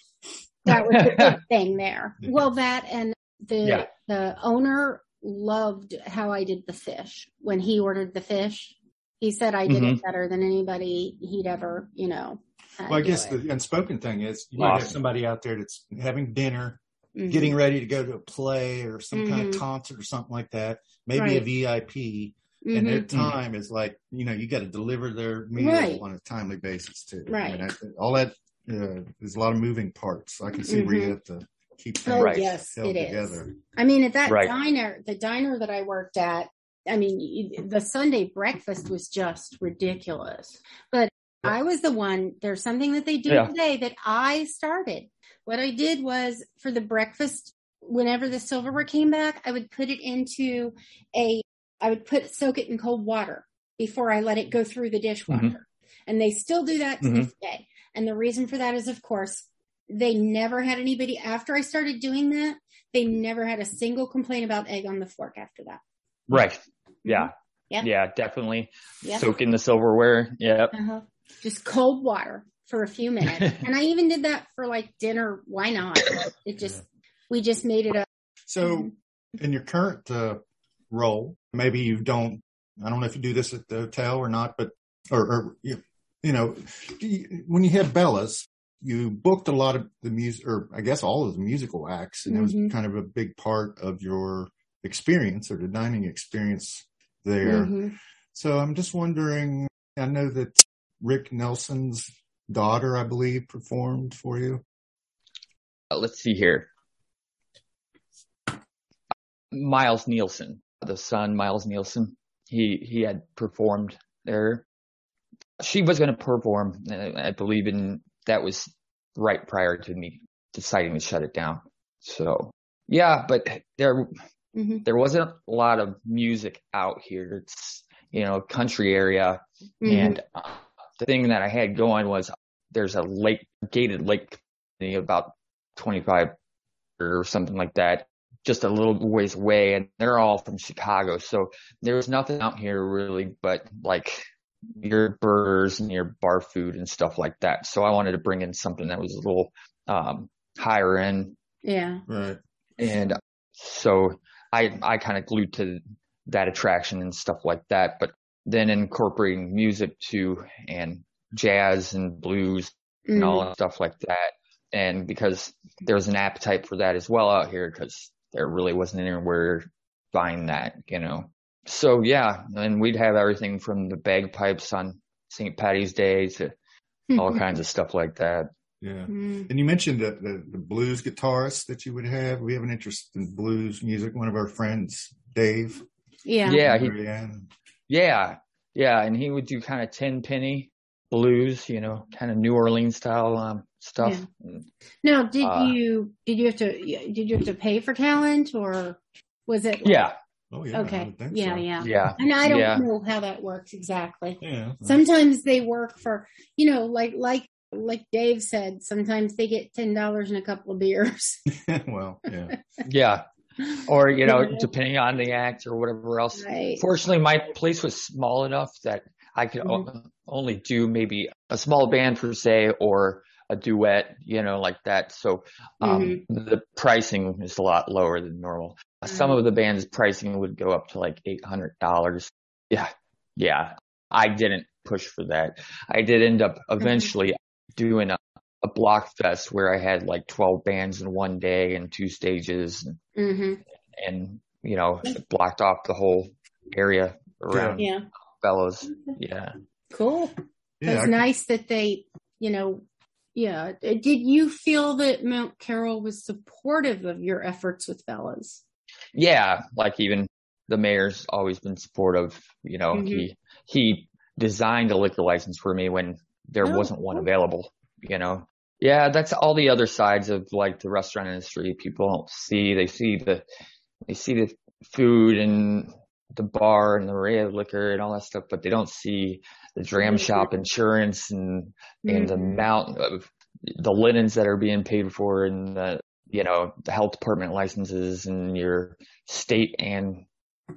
that was the big *laughs* thing there. Well, that and the yeah. the owner loved how I did the fish when he ordered the fish. He said I did mm-hmm. it better than anybody he'd ever, you know. Well, I guess it. the unspoken thing is you awesome. might have somebody out there that's having dinner, mm-hmm. getting ready to go to a play or some mm-hmm. kind of mm-hmm. concert or something like that, maybe right. a VIP, Mm-hmm. and their mm-hmm. time is like you know you got to deliver their meal right. on a timely basis too. Right. I mean, all that uh, there's a lot of moving parts. I can see mm-hmm. where you mm-hmm. have to keep them oh, right. yes, it together. Is. I mean, at that right. diner, the diner that I worked at, I mean, the Sunday breakfast was just ridiculous. But I was the one. There's something that they do yeah. today that I started. What I did was for the breakfast whenever the silverware came back, I would put it into a I would put soak it in cold water before I let it go through the dishwasher. Mm-hmm. And they still do that to mm-hmm. this day. And the reason for that is, of course, they never had anybody after I started doing that. They never had a single complaint about egg on the fork after that. Right. Mm-hmm. Yeah. Yeah. Yeah, definitely. Yep. Soak in the silverware. Yep. Uh-huh. Just cold water for a few minutes. *laughs* and I even did that for like dinner. Why not? It just, we just made it up. So mm-hmm. in your current uh, role, maybe you don't, I don't know if you do this at the hotel or not, but, or, or you, you know, when you had Bella's, you booked a lot of the music, or I guess all of the musical acts, and mm-hmm. it was mm-hmm. kind of a big part of your experience or the dining experience there. Mm-hmm. So I'm just wondering, I know that Rick Nielsen's daughter, I believe, performed for you. Uh, let's see here. Miles Nielsen the son, Miles Nielsen. He he had performed there. She was going to perform, I believe, in that was right prior to me deciding to shut it down. So yeah, but there mm-hmm. there wasn't a lot of music out here. It's you know country area, mm-hmm. and uh, the thing that I had going was there's a lake gated lake about 25 or something like that just a little ways away and they're all from Chicago. So there was nothing out here really but like your burgers and your bar food and stuff like that. So I wanted to bring in something that was a little um, higher end. Yeah. Right. And so I I kind of glued to that attraction and stuff like that. But then incorporating music too and jazz and blues mm. and all mm. that stuff like that. And because there was an appetite for that as well out here because there really wasn't anywhere to find that, you know. So yeah, and we'd have everything from the bagpipes on St. Patty's Day to all *laughs* kinds of stuff like that. Yeah. Mm. And you mentioned the, the, the, blues guitarist that you would have. We have an interest in blues music. One of our friends, Dave. Yeah. Yeah. He, yeah. Yeah. And he would do kind of 10 penny blues, you know, kind of New Orleans style um, stuff. Yeah. Now, did uh, you, did you have to, did you have to pay for talent or was it? Like, yeah. Oh yeah. Okay. Yeah, so. yeah. Yeah. And I don't yeah. know how that works exactly. Yeah. Sometimes they work for, you know, like like like Dave said, sometimes they get ten dollars and a couple of beers. *laughs* *laughs* well, yeah. yeah. Or, you know, depending on the act or whatever else. Right. Fortunately my place was small enough that I could mm-hmm. o- only do maybe a small band per se or a duet, you know, like that. So um, mm-hmm. the pricing is a lot lower than normal. Mm-hmm. Some of the band's pricing would go up to like eight hundred dollars. Yeah, yeah. I didn't push for that. I did end up mm-hmm. eventually doing a, a block fest where I had like twelve bands in one day and two stages, and, mm-hmm. and you know blocked off the whole area around yeah. Bellows. Yeah. Cool. Yeah, it's nice that they, you know, yeah. Did you feel that Mount Carroll was supportive of your efforts with Bellows? Yeah, like even the mayor's always been supportive. You know, mm-hmm. he he designed a liquor license for me when there oh, wasn't one available. You know, yeah, that's all the other sides of like the restaurant industry. People don't see. They see the they see the food and the bar and the array of liquor and all that stuff, but they don't see the dram shop insurance and mm-hmm. and the mm-hmm. amount of the linens that are being paid for and the you know the health department licenses and your state and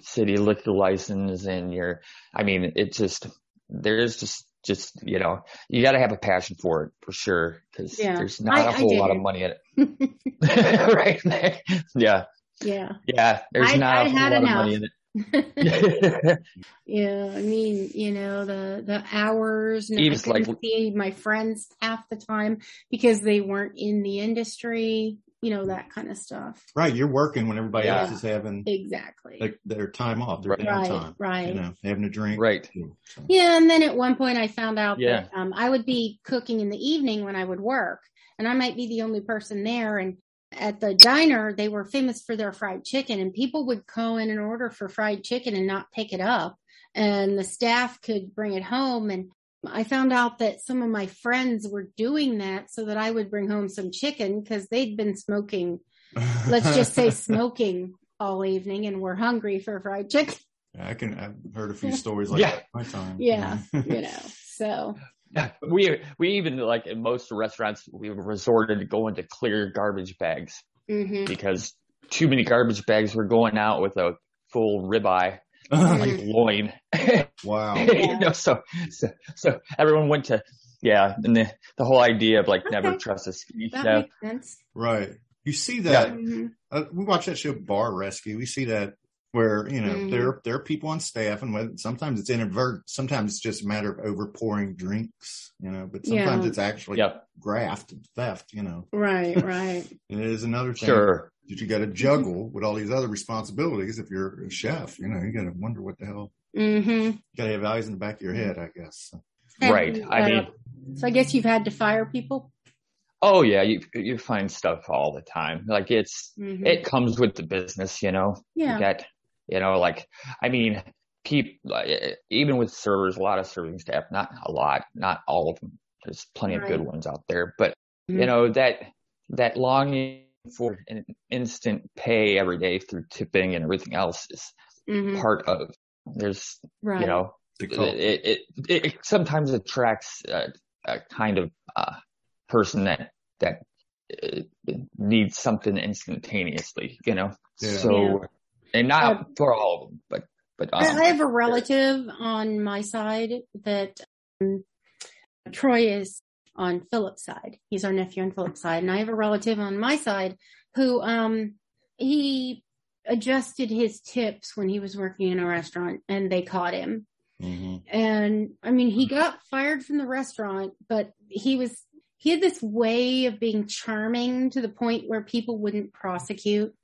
city liquor license and your I mean it just there is just just you know you got to have a passion for it for sure because yeah. there's not I, a whole lot of money in it *laughs* *laughs* right yeah yeah yeah there's I, not I a whole lot enough. of money in it *laughs* yeah, I mean, you know, the the hours. And I couldn't like, see my friends half the time because they weren't in the industry. You know that kind of stuff. Right, you're working when everybody yeah. else is having exactly like their time off, their right. downtime, right? You know, having a drink, right? So. Yeah, and then at one point I found out yeah. that um, I would be cooking in the evening when I would work, and I might be the only person there, and at the diner, they were famous for their fried chicken and people would go in and order for fried chicken and not pick it up. And the staff could bring it home. And I found out that some of my friends were doing that so that I would bring home some chicken because they'd been smoking, let's just say *laughs* smoking all evening and were hungry for fried chicken. Yeah, I can, I've heard a few stories like yeah. that my time. Yeah. you know, so we we even like in most restaurants we resorted to going to clear garbage bags mm-hmm. because too many garbage bags were going out with a full ribeye *laughs* like loin. *laughs* wow. *laughs* you know, so, so so everyone went to yeah, and the the whole idea of like okay. never trust a ski that chef. Makes sense. Right. You see that. Yeah. Mm-hmm. Uh, we watch that show Bar Rescue. We see that where you know mm-hmm. there there are people on staff and whether, sometimes it's inadvertent sometimes it's just a matter of over pouring drinks you know but sometimes yeah. it's actually yep. graft and theft you know right right and it is another thing sure that you got to juggle with all these other responsibilities if you're a chef you know you got to wonder what the hell mm-hmm. you got to have eyes in the back of your head i guess right i uh, mean so i guess you've had to fire people Oh yeah, you you find stuff all the time. Like it's mm-hmm. it comes with the business, you know. Yeah. You get you know, like, I mean, people, even with servers, a lot of serving staff, not a lot, not all of them. There's plenty right. of good ones out there, but mm-hmm. you know, that, that longing for an instant pay every day through tipping and everything else is mm-hmm. part of, there's, right. you know, it, it, it, it, sometimes attracts a, a kind of, uh, person that, that uh, needs something instantaneously, you know. Yeah. So, yeah. and not uh, for all of them, but but um, I have a relative on my side that um, Troy is on Philip's side. He's our nephew on Philip's side, and I have a relative on my side who um he adjusted his tips when he was working in a restaurant, and they caught him. Mm-hmm. And I mean, he got fired from the restaurant, but he was he had this way of being charming to the point where people wouldn't prosecute.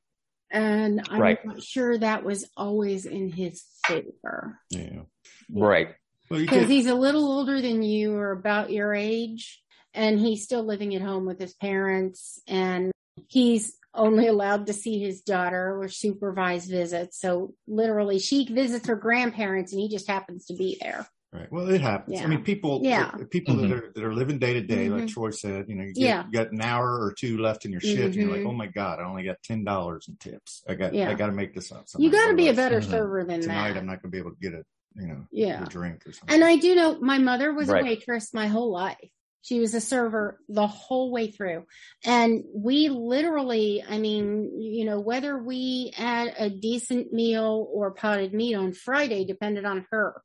And I'm right. not sure that was always in his favor. Yeah. Right. Because well, he's a little older than you or about your age, and he's still living at home with his parents, and he's only allowed to see his daughter or supervised visits. So literally, she visits her grandparents, and he just happens to be there. Right. Well, it happens. Yeah. I mean, people, yeah. people mm-hmm. that are that are living day to day, like mm-hmm. Troy said, you know, you, get, yeah. you got an hour or two left in your shift, mm-hmm. and you're like, mm-hmm. oh my god, I only got ten dollars in tips. I got, yeah. I got to make this up. You got to be a better mm-hmm. server than Tonight, that. I'm not going to be able to get a, you know, yeah, a drink or something. And I do know my mother was right. a waitress my whole life. She was a server the whole way through. And we literally, I mean, you know, whether we had a decent meal or potted meat on Friday depended on her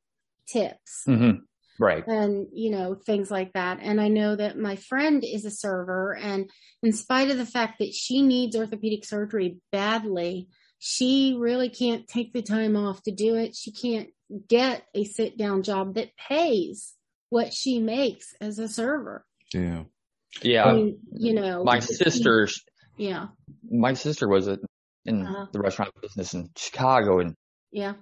tips. Mm-hmm. Right. And, you know, things like that. And I know that my friend is a server and in spite of the fact that she needs orthopedic surgery badly, she really can't take the time off to do it. She can't get a sit down job that pays what she makes as a server. Yeah. Yeah. I mean, you know, my sister, yeah, my sister was a, in uh-huh. the restaurant business in Chicago and yeah,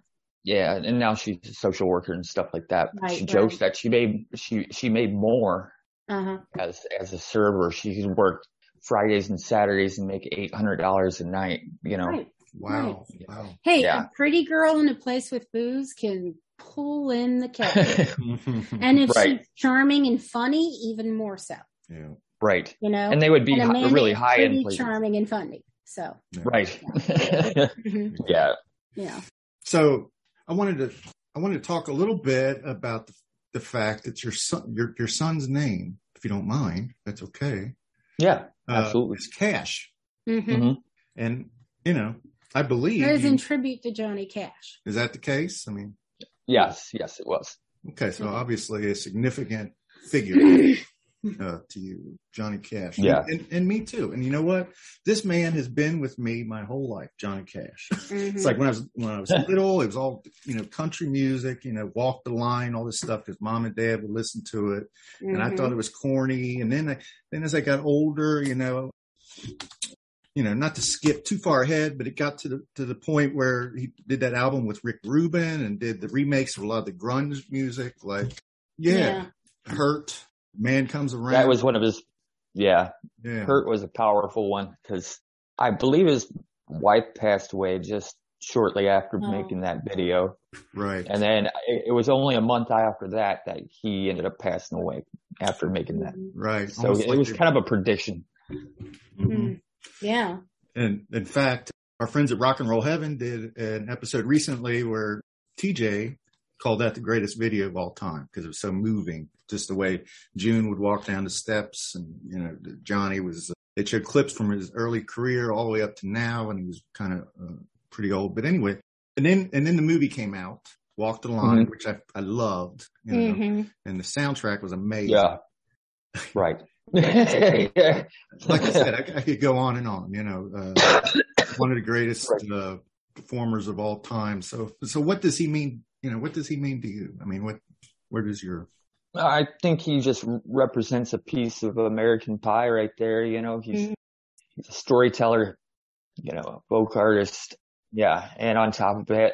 yeah, and now she's a social worker and stuff like that. Right, she jokes right. that she made she she made more uh-huh. as as a server. She could work Fridays and Saturdays and make eight hundred dollars a night. You know. Right. Wow. Wow. Hey, yeah. a pretty girl in a place with booze can pull in the *laughs* cash. and if she's charming and funny, even more so. Yeah. Right. You know, and they would be really high in charming and funny. So. Yeah. Right. Yeah. *laughs* mm-hmm. yeah. Yeah. So I wanted to I wanted to talk a little bit about the, the fact that your son your your son's name, if you don't mind, that's okay. Yeah, uh, absolutely. Is Cash. Mm-hmm. Mm-hmm. And you know, I believe that is in tribute to Johnny Cash. Is that the case? I mean, yes, yes, it was. Okay, so obviously a significant figure *clears throat* uh, to you, Johnny Cash. Yeah. And, and, me too. And you know what? This man has been with me my whole life, Johnny Cash. Mm-hmm. It's like when I was, when I was *laughs* little, it was all, you know, country music, you know, walk the line, all this stuff because mom and dad would listen to it. Mm-hmm. And I thought mm-hmm. it was corny. And then, I, then as I got older, you know, you know, not to skip too far ahead, but it got to the to the point where he did that album with Rick Rubin and did the remakes of a lot of the grunge music, like yeah, yeah. Hurt, Man Comes Around. That was one of his, yeah. yeah. Hurt was a powerful one because I believe his wife passed away just shortly after oh. making that video. Right. And then it, it, was only a month after that that he ended up passing away after making that. Right. So Almost it like was kind of a prediction. Mm-hmm. Yeah. And in fact, our friends at Rock and Roll Heaven did an episode recently where TJ called that the greatest video of all time because it was so moving. Just the way June would walk down the steps and, you know, Johnny was, it showed clips from his early career all the way up to now and he was kind of uh, pretty old. But anyway, and then, and then the movie came out, Walk the Line, mm-hmm. which I, I loved, you know, mm-hmm. and the soundtrack was amazing. Yeah. Right. *laughs* like I said, I, I, could go on and on, you know, uh, one of the greatest, uh, performers of all time. So, so what does he mean you know, what does he mean to you? I mean, what, where does your I think he just represents a piece of American pie right there. You know, he's, mm-hmm. he's a storyteller, you know, a folk artist. Yeah. And on top of it,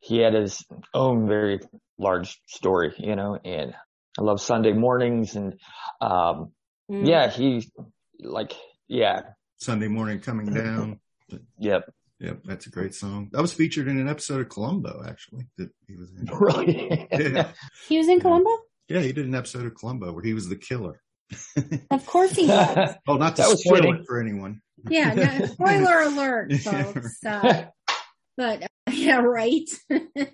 he had his own very large story, you know, and I love Sunday mornings and, um, mm-hmm. yeah, he like, yeah. Sunday morning coming down. *laughs* yep. Yep, that's a great song. That was featured in an episode of Columbo, actually. That he was in. *laughs* Really? *laughs* yeah. He was in Columbo. Yeah, he did an episode of Columbo where he was the killer. of course he was. oh, not to that spoil it for anyone. Yeah, no, spoiler alert, folks. Uh, but uh, yeah, right. but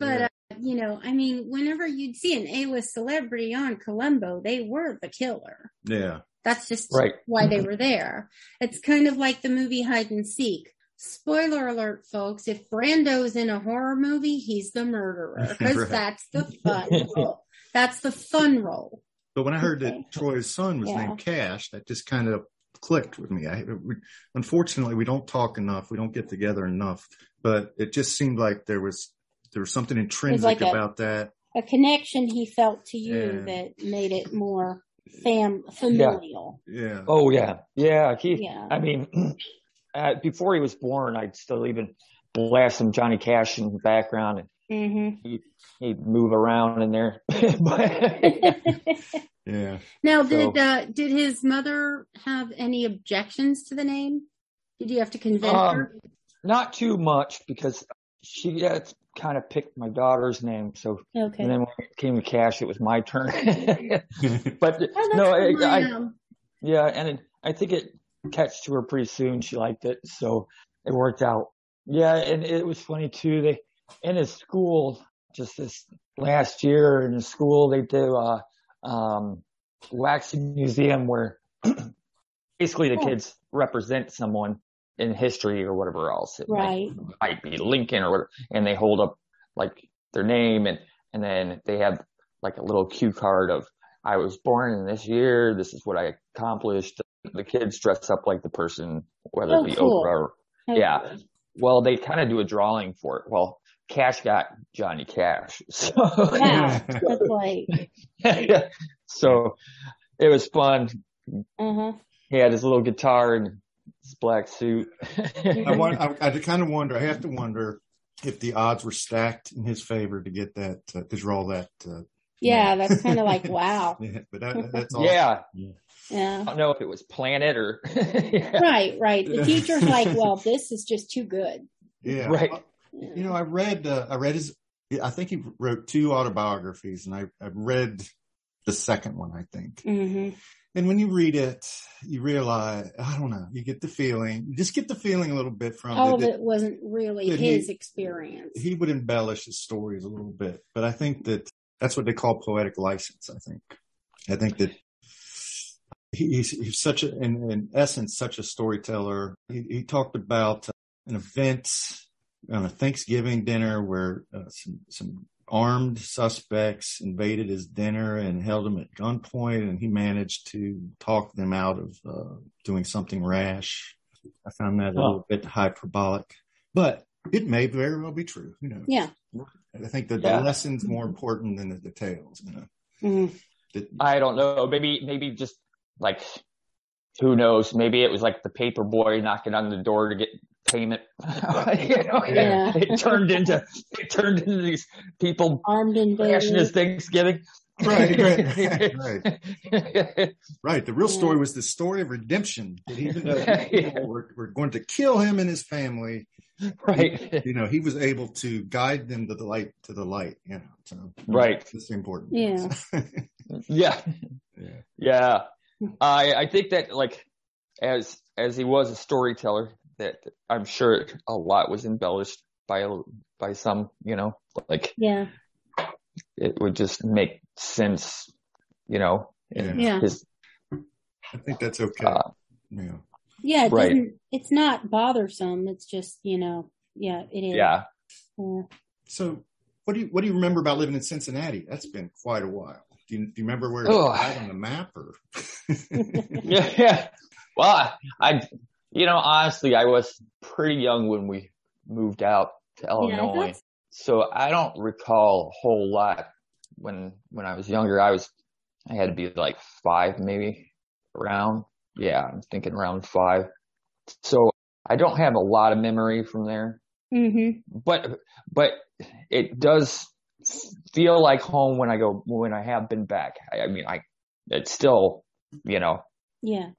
yeah. Uh, you know, I mean, whenever you'd see an A-list celebrity on Columbo, they were the killer. Yeah. That's just right. why they mm-hmm. were there. It's kind of like the movie Hide and Seek. Spoiler alert, folks. If Brando's in a horror movie, he's the murderer because *laughs* right. that's the fun role. That's the fun role. But when I heard okay. that Troy's son was yeah. named Cash, that just kind of clicked with me. I, we, unfortunately, we don't talk enough. We don't get together enough. But it just seemed like there was there was something intrinsic like about a, that. A connection he felt to you yeah. that made it more fam familial. Yeah. yeah. Oh yeah. Yeah. He, yeah. I mean, *clears throat* uh, before he was born, I'd still even blast some Johnny Cash in the background and mm-hmm. he'd, he'd, move around in there. *laughs* *laughs* yeah. Now, did, so, uh, did his mother have any objections to the name? Did you have to convince um, her? Not too much because she had kind of picked my daughter's name. So okay. and then when it came to cash, it was my turn. *laughs* but oh, no, I, I, yeah, and it, I think it catched to her pretty soon. She liked it, so it worked out. Yeah, and it was funny too. They in his school just this last year in his school they do a um, waxing museum where *clears throat* basically the oh. kids represent someone in history or whatever else. It right. Might, might be Lincoln or whatever. And they hold up like their name and, and then they have like a little cue card of, I was born in this year. This is what I accomplished. The kids dress up like the person, whether oh, it be cool. Oprah or, okay. yeah. Well, they kind of do a drawing for it. Well, Cash got Johnny Cash. *laughs* So, yeah, *laughs* that's like. so it was fun. Uh-huh. He had his little guitar and black suit. *laughs* I, want, I, I kind of wonder. I have to wonder if the odds were stacked in his favor to get that because uh, to draw that. Uh, yeah, that's kind of like *laughs* wow. yeah, but that, that's awesome. yeah. Yeah. I don't know if it was planted or. *laughs* yeah. Right, right. The teacher's like, well, this is just too good. Yeah. Right. You know, I read, uh, I read his, I think he wrote two autobiographies and I, I read the second one, I think. Mm-hmm. And when you read it, you realize, I don't know, you get the feeling, you just get the feeling a little bit from all of it wasn't really his he, experience. He would embellish his stories a little bit, but I think that that's what they call poetic license. I think, I think that he's, he's such a, in, in essence, such a storyteller. He, he talked about an event on a Thanksgiving dinner where uh, some, some armed suspects invaded his dinner and held him at gunpoint, and he managed to talk them out of uh, doing something rash. I found that a little bit hyperbolic, but it may very well be true. You know, yeah. I think that yeah. the lesson's more important than the details. You know, mm-hmm. I don't know. Maybe, maybe just like who knows? Maybe it was like the paper boy knocking on the door to get payment. *laughs* *laughs* you know, yeah. it, turned into it turned into these people armed invaders. his Thanksgiving. Right, right, *laughs* right. right. The real story was the story of redemption. That even though people were, were going to kill him and his family, right? He, you know, he was able to guide them to the light, to the light. You know, so right. It's important. Yeah. yeah. Yeah. Yeah. I I think that like as as he was a storyteller, that I'm sure a lot was embellished by by some, you know, like yeah, it would just make sense, you know. Yeah. His, I think that's okay. Uh, yeah. Yeah, it right. It's not bothersome. It's just you know, yeah, it is. Yeah. yeah. So, what do you what do you remember about living in Cincinnati? That's been quite a while. Do you, do you remember where it's on the map or? yeah, *laughs* *laughs* yeah. Well, I, I you know, honestly, I was pretty young when we moved out to Illinois. Yeah, so I don't recall a whole lot when, when I was younger. I was, I had to be like five, maybe around. Yeah, I'm thinking around five. So I don't have a lot of memory from there. Mm-hmm. But, but it does feel like home when I go, when I have been back. I, I mean, I, it's still, you know, yeah.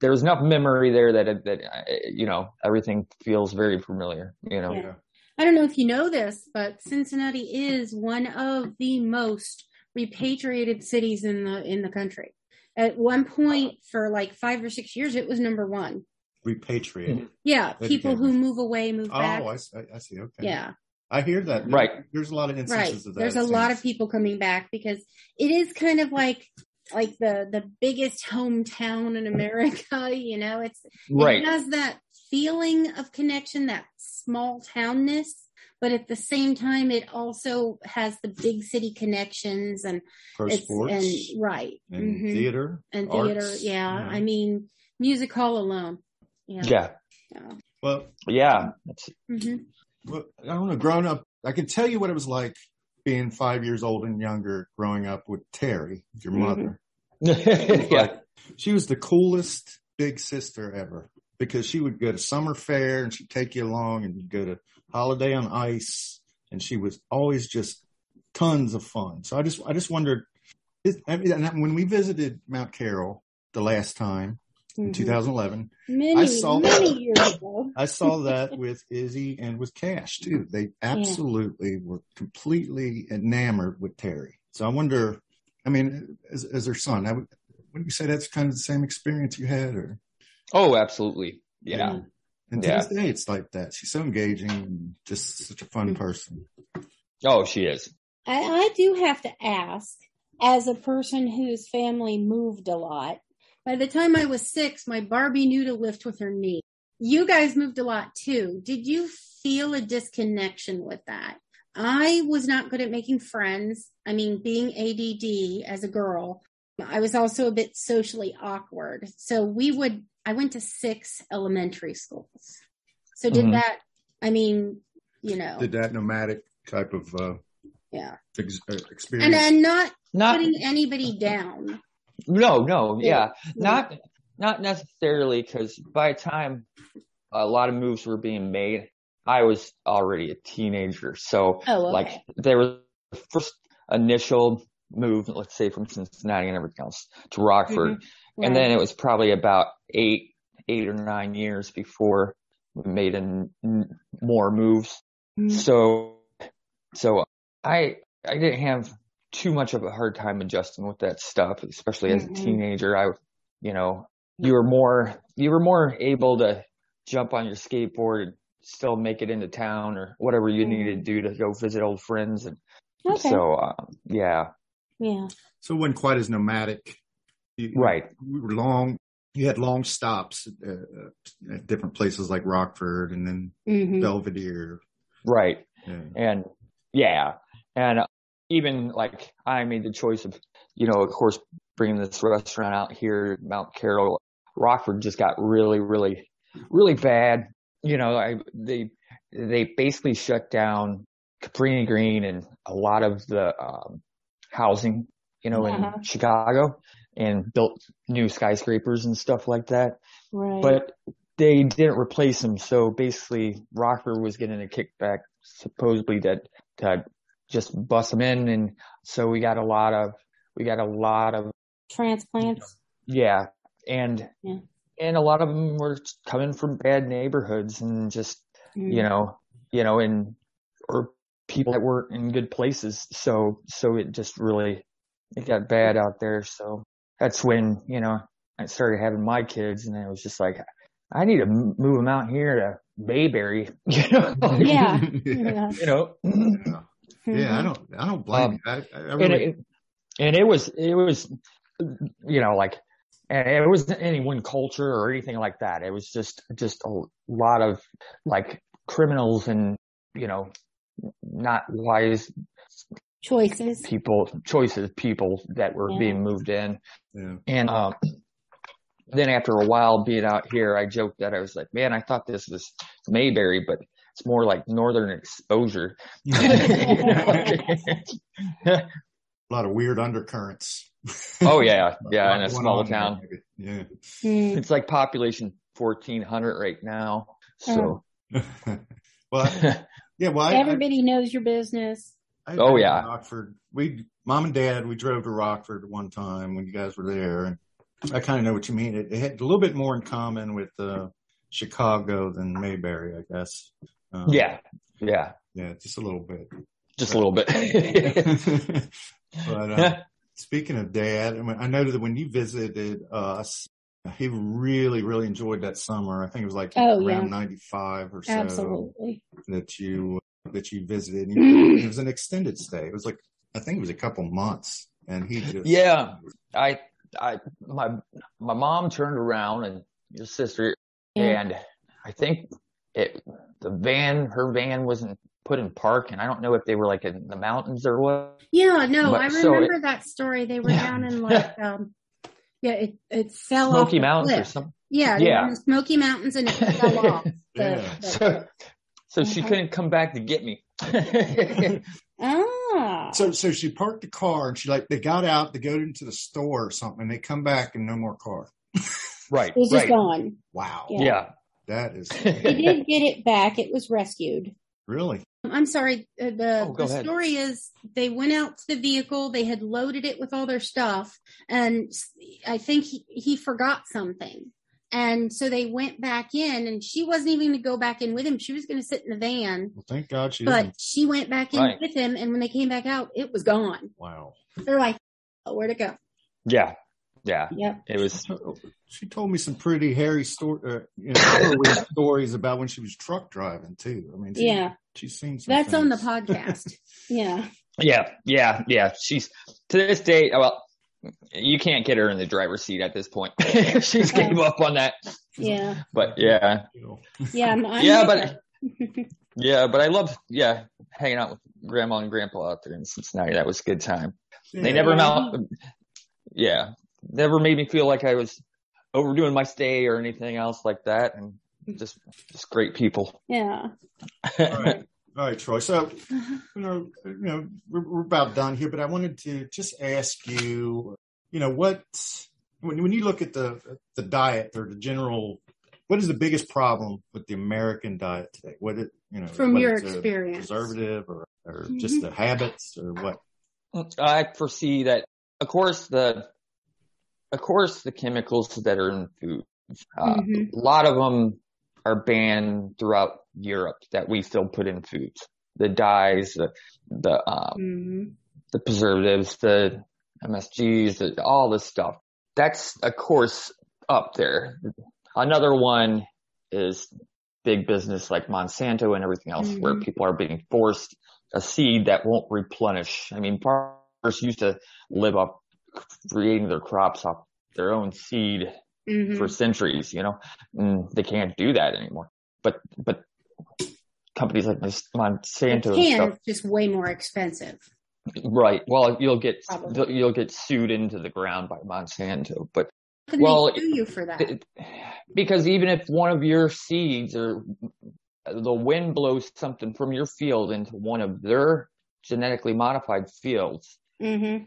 There's enough memory there that, that, uh, you know, everything feels very familiar, you know. Yeah. I don't know if you know this, but Cincinnati is one of the most repatriated cities in the, in the country. At one point for like five or six years, it was number one. Repatriated. Yeah. People who move away, move oh, back. Oh, I, I see. Okay. Yeah. I hear that. Right. There's a lot of instances right. of that. There's a lot of people coming back because it is kind of like like the the biggest hometown in America. *laughs* You know, it's right. It has that feeling of connection, that small townness, but at the same time, it also has the big city connections and sports and right and mm-hmm. theater and theater. Arts, yeah. yeah. I mean, music hall alone. Yeah. Yeah. yeah. Well, yeah. Mm-hmm. Well, I don't know. Growing up, I can tell you what it was like being five years old and younger, growing up with Terry, your mm-hmm. mother. Mm-hmm. *laughs* yeah. she was the coolest big sister ever because she would go to summer fair and she'd take you along and you'd go to holiday on ice and she was always just tons of fun. So I just, I just wondered, I mean, when we visited Mount Carroll the last time, in mm-hmm. 2011. Many, I saw many that, years ago. *laughs* I saw that with Izzy and with Cash too. They absolutely yeah. were completely enamored with Terry. So I wonder, I mean, as, as their son, I would, would you say that's kind of the same experience you had or? Oh, absolutely. Yeah. yeah. And to yeah. this day, it's like that. She's so engaging and just such a fun mm-hmm. person. Oh, she is. I, I do have to ask, as a person whose family moved a lot, by the time I was six, my Barbie knew to lift with her knee. You guys moved a lot too. Did you feel a disconnection with that? I was not good at making friends. I mean, being ADD as a girl, I was also a bit socially awkward. So we would, I went to six elementary schools. So did mm-hmm. that, I mean, you know. Did that nomadic type of, uh, yeah. Ex- uh, experience. And, and not, not putting anybody down. No, no, yeah, not not necessarily because by the time a lot of moves were being made, I was already a teenager. So oh, okay. like there was the first initial move, let's say from Cincinnati and everything else to Rockford, mm-hmm. right. and then it was probably about eight eight or nine years before we made an, more moves. Mm-hmm. So so I I didn't have too much of a hard time adjusting with that stuff, especially as a mm-hmm. teenager. I, you know, you were more, you were more able to jump on your skateboard and still make it into town or whatever you mm-hmm. needed to do to go visit old friends. And okay. so, um, yeah. Yeah. So it wasn't quite as nomadic. You, right. We were long, you had long stops at, uh, at different places like Rockford and then mm-hmm. Belvidere. Right. Yeah. And yeah. And even like I made the choice of, you know, of course, bringing this restaurant out here, Mount Carroll, Rockford just got really, really, really bad. You know, I, they, they basically shut down Cabrini Green and a lot of the, um, housing, you know, uh-huh. in Chicago and built new skyscrapers and stuff like that. Right. But they didn't replace them. So basically Rockford was getting a kickback supposedly that, that just bust them in. And so we got a lot of, we got a lot of transplants. Yeah. And, yeah. and a lot of them were coming from bad neighborhoods and just, mm. you know, you know, and, or people that weren't in good places. So, so it just really, it got bad out there. So that's when, you know, I started having my kids and it was just like, I need to move them out here to Mayberry, *laughs* you know? yeah. yeah. *laughs* You know? *clears throat* Yeah, I mm-hmm. don't, I don't blame um, you. I, I really... and, it, and it was, it was, you know, like, and it wasn't any one culture or anything like that. It was just, just a lot of like criminals and, you know, not wise choices, people, choices, people that were yeah. being moved in. Yeah. And, um, then after a while being out here, I joked that I was like, man, I thought this was Mayberry, but it's more like northern exposure. *laughs* a lot of weird undercurrents. oh yeah, yeah, in a small town. Yeah, hmm. it's like population fourteen hundred right now. So, *laughs* well, yeah, well, I, everybody I, knows your business. I, oh yeah, Rockford. We, mom and dad, we drove to Rockford one time when you guys were there, and I kind of know what you mean. It, it, had a little bit more in common with uh, Chicago than Mayberry, I guess. Um, yeah, yeah, yeah, just a little bit, just but, a little bit. *laughs* but uh, *laughs* speaking of dad, I, mean, I noted that when you visited us, he really, really enjoyed that summer. I think it was like oh, around yeah. ninety five or so. Absolutely. That you that you visited. *clears throat* it was an extended stay. It was like I think it was a couple months and he just yeah. I I my my mom turned around and your sister yeah. and I think it the van her van wasn't put in park and I don't know if they were like in the mountains or what. Yeah, no, but, I remember so it, that story. They were yeah. down in *laughs* like um yeah, it it fell Smoky off Mountains or something. Yeah, yeah. Smoky Mountains and it *laughs* fell off. The, yeah. The, so, so she couldn't come back to get me. ah. *laughs* So so she parked the car and she like they got out to go into the store or something and they come back and no more car. right. It was right. just gone. Wow. Yeah. yeah. That is. *laughs* they did get it back. It was rescued. Really? I'm sorry. Uh, the, oh, the story is they went out to the vehicle. They had loaded it with all their stuff, and I think he, he forgot something. And so they went back in, and she wasn't even going to go back in with him. She was going to sit in the van. Well, thank God she. But didn't. she went back in right. with him, and when they came back out, it was gone. Wow. They're like, oh, "Where'd it go?" Yeah, yeah. Yep. It was. She told me some pretty hairy story, uh, you know, *laughs* stories about when she was truck driving too. I mean, she, yeah, she's seen. That's things. on the podcast. *laughs* yeah. Yeah, yeah, yeah. She's to this day. Well, you can't get her in the driver's seat at this point. *laughs* She's gave up on that. Yeah. But yeah. Yeah. I'm, I'm yeah, but yeah, but I love yeah hanging out with grandma and grandpa out there in Cincinnati. That was a good time. Yeah. They never yeah. yeah, never made me feel like I was overdoing my stay or anything else like that, and just just great people. Yeah. All right. All right, Troy. So, you know, you know, we're, we're, about done here, but I wanted to just ask you, you know, what when when you look at the the diet or the general, what is the biggest problem with the American diet today? What it, you know, from your experience, preservative or or mm-hmm. just the habits or what? I foresee that, of course, the of course the chemicals that are in food, uh, mm-hmm. a lot of them are banned throughout Europe that we still put in foods. The dyes, the the um, mm-hmm. the preservatives, the MSGs, the, all this stuff. That's of course up there. Another one is big business like Monsanto and everything else, mm-hmm. where people are being forced a seed that won't replenish. I mean, farmers used to live up creating their crops off their own seed mm-hmm. for centuries, you know, and they can't do that anymore. But, but companies like Monsanto can, stuff, just way more expensive. Right. Well, you'll get, Probably. you'll get sued into the ground by Monsanto, but well, they you for that? because even if one of your seeds or the wind blows something from your field into one of their genetically modified fields, mm-hmm.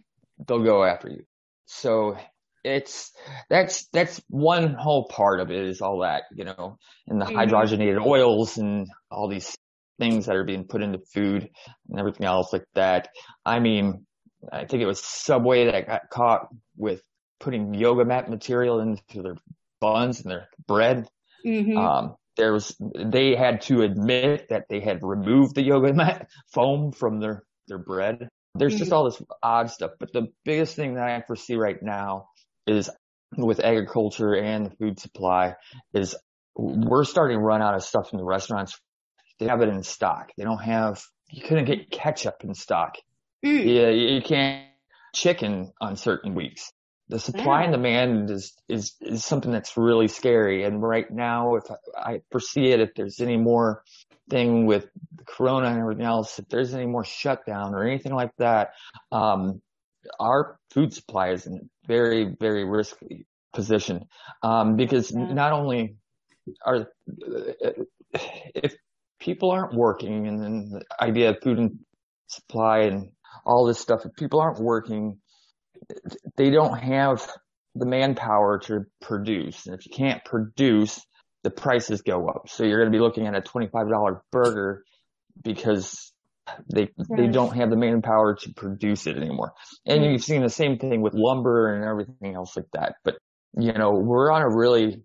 They'll go after you. So it's that's that's one whole part of it is all that you know and the mm-hmm. hydrogenated oils and all these things that are being put into food and everything else like that i mean i think it was subway that got caught with putting yoga mat material into their buns and their bread mm-hmm. um, there was they had to admit that they had removed the yoga mat *laughs* foam from their their bread there's just mm-hmm. all this odd stuff but the biggest thing that i foresee right now is with agriculture and the food supply is we're starting to run out of stuff in the restaurants. They have it in stock. They don't have, you couldn't get ketchup in stock. Mm. Yeah, you can't chicken on certain weeks. The supply yeah. and demand is, is, is something that's really scary. And right now, if I, I foresee it, if there's any more thing with corona and everything else, if there's any more shutdown or anything like that, um, our food supply is in a very, very risky position. Um, because yeah. not only are, if people aren't working and then the idea of food and supply and all this stuff, if people aren't working, they don't have the manpower to produce. And if you can't produce, the prices go up. So you're going to be looking at a $25 burger because they right. they don't have the manpower to produce it anymore. And mm-hmm. you've seen the same thing with lumber and everything else like that. But you know, we're on a really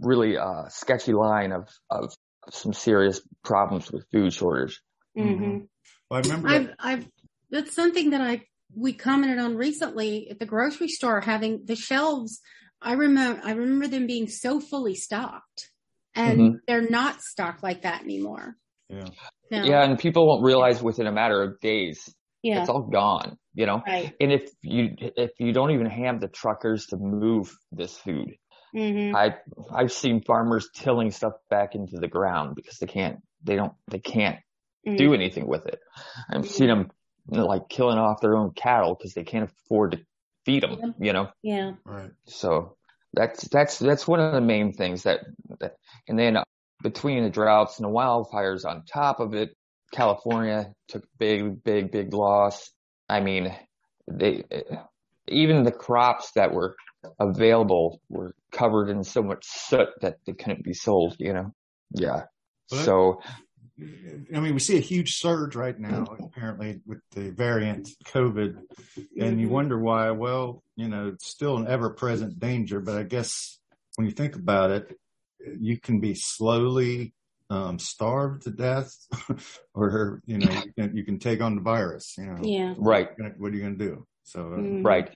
really uh, sketchy line of of some serious problems with food shortage. Mm-hmm. Well, I remember I've, I've that's something that I we commented on recently at the grocery store having the shelves. I remember I remember them being so fully stocked, and mm-hmm. they're not stocked like that anymore. Yeah. No. Yeah, and people won't realize within a matter of days. Yeah. It's all gone, you know? Right. And if you, if you don't even have the truckers to move this food, mm-hmm. I, I've seen farmers tilling stuff back into the ground because they can't, they don't, they can't mm-hmm. do anything with it. I've mm-hmm. seen them you know, like killing off their own cattle because they can't afford to feed them, you know? Yeah. Right. So that's, that's, that's one of the main things that, that and then between the droughts and the wildfires on top of it, California took big, big, big loss. I mean, they, even the crops that were available were covered in so much soot that they couldn't be sold, you know? Yeah. so I mean, we see a huge surge right now, apparently with the variant COVID, and you wonder why. Well, you know, it's still an ever-present danger, but I guess when you think about it, you can be slowly um, starved to death, *laughs* or you know, you can, you can, take on the virus. You know, yeah, right. What are you going to do? So, mm. right.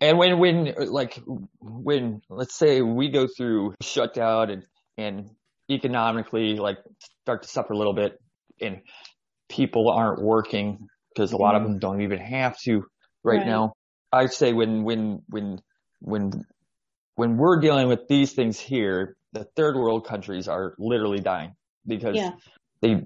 And when, when, like, when, let's say we go through shutdown and, and economically like start to suffer a little bit and people aren't working because a lot of mm-hmm. them don't even have to right, right. now. I say when, when, when, when, when we're dealing with these things here, the third world countries are literally dying because yeah. they,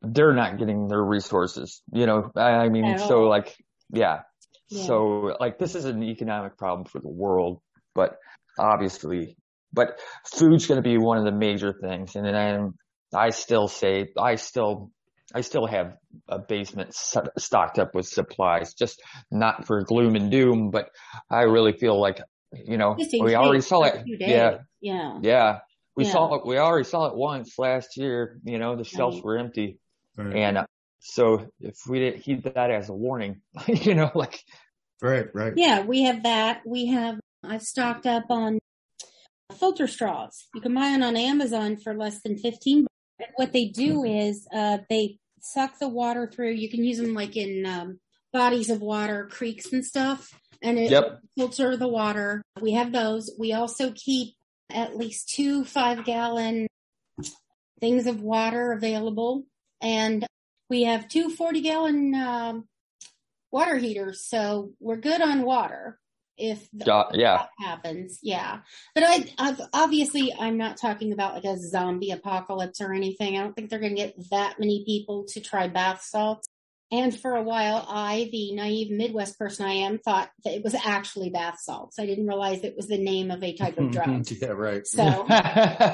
they're not getting their resources, you know, I mean, so like, yeah. yeah. So like this is an economic problem for the world, but obviously but food's going to be one of the major things. And then I still say, I still, I still have a basement stocked up with supplies, just not for gloom and doom, but I really feel like, you know, we already saw it. Yeah. Yeah. Yeah. We yeah. saw it. We already saw it once last year. You know, the shelves right. were empty. Right. And uh, so if we didn't heed that as a warning, *laughs* you know, like. Right, right. Yeah, we have that. We have, I've stocked up on filter straws. You can buy them on Amazon for less than 15. And what they do is, uh, they suck the water through. You can use them like in, um, bodies of water, creeks and stuff, and it yep. filter the water. We have those. We also keep at least two five gallon things of water available and we have two 40 gallon, um, water heaters. So we're good on water if the, yeah. happens yeah. But I, I've obviously i'm not talking about like a zombie apocalypse or anything. I don't think they're going to get that many people to try bath salts and for a while, I, the naive Midwest person I am, thought that it was actually bath salts. I didn't realize it was the name of a type of *laughs* drug. yeah, right. So *laughs*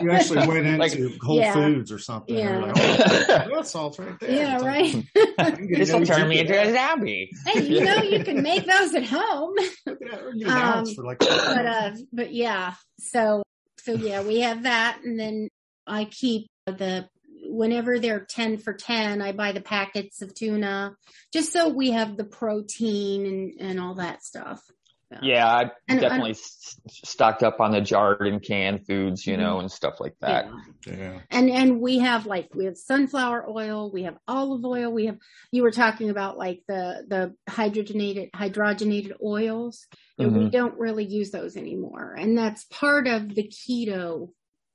you actually went *laughs* into like, Whole yeah. Foods or something. Yeah. Like, oh, bath salts right there. Yeah, right. this will turn me into a zombie. Hey, you know, you can make those at home. um, like but, uh, but yeah, so, so yeah, we have that. And then I keep the whenever they're 10 for 10, I buy the packets of tuna just so we have the protein and, and all that stuff. Yeah, I and, definitely stocked up on the jarred and canned foods, you know, mm-hmm. and stuff like that. Yeah. yeah. And and we have like we have sunflower oil, we have olive oil, we have you were talking about like the the hydrogenated hydrogenated oils, and mm-hmm. we don't really use those anymore. And that's part of the keto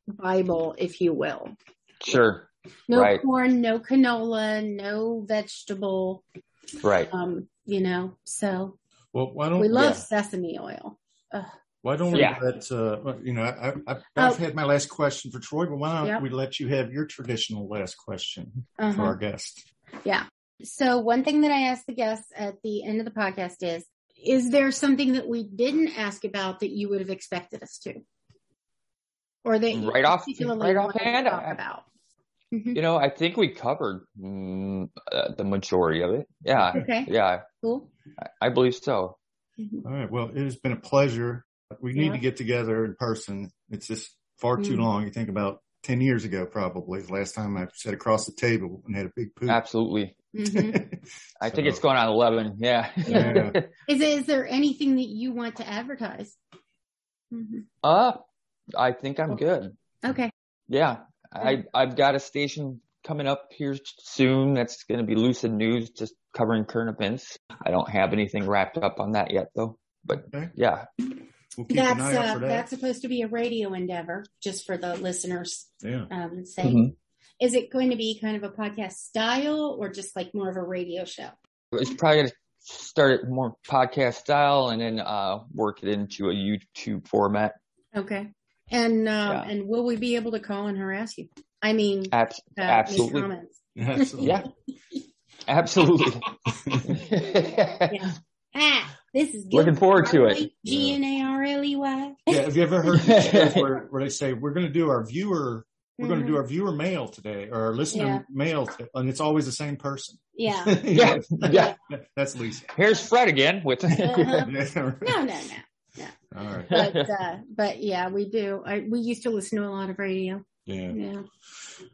Bible, if you will. Sure. No right. corn, no canola, no vegetable. Right. Um, you know, so well, why don't we love yeah. sesame oil? Ugh. Why don't we yeah. let, uh, you know, I, I, I've oh. had my last question for Troy, but why don't yep. we let you have your traditional last question uh-huh. for our guest? Yeah. So one thing that I ask the guests at the end of the podcast is, is there something that we didn't ask about that you would have expected us to? Or that you right off, right off hand, talk about? Mm-hmm. You know, I think we covered mm, uh, the majority of it. Yeah. Okay. Yeah. Cool. I, I believe so. Mm-hmm. All right. Well, it has been a pleasure. We need yeah. to get together in person. It's just far too mm-hmm. long. You think about 10 years ago, probably the last time I sat across the table and had a big poop. Absolutely. Mm-hmm. *laughs* I so. think it's going on 11. Yeah. yeah. *laughs* is, is there anything that you want to advertise? Mm-hmm. Uh, I think I'm good. Okay. Yeah. I, I've got a station coming up here soon that's going to be Lucid News, just covering current events. I don't have anything wrapped up on that yet, though. But okay. yeah. We'll that's uh, that. that's supposed to be a radio endeavor, just for the listeners. Yeah. Um, say, mm-hmm. is it going to be kind of a podcast style, or just like more of a radio show? it's probably going to start it more podcast style and then uh, work it into a YouTube format. Okay. And uh, yeah. and will we be able to call and harass you? I mean, Ab- uh, absolutely. *laughs* Absolutely. yeah. Absolutely. *laughs* yeah. Ah, this is looking forward to it. G N A R L E Y. Yeah. *laughs* Have you ever heard where, where they say we're going to do our viewer we're mm-hmm. going to do our viewer mail today or our listener yeah. mail, and it's always the same person. Yeah. yeah. yeah. That's Lisa. Here's Fred again with. uh-huh. no, no, no. No. All right. But, uh, but yeah, we do. I, we used to listen to a lot of radio. Yeah. Yeah.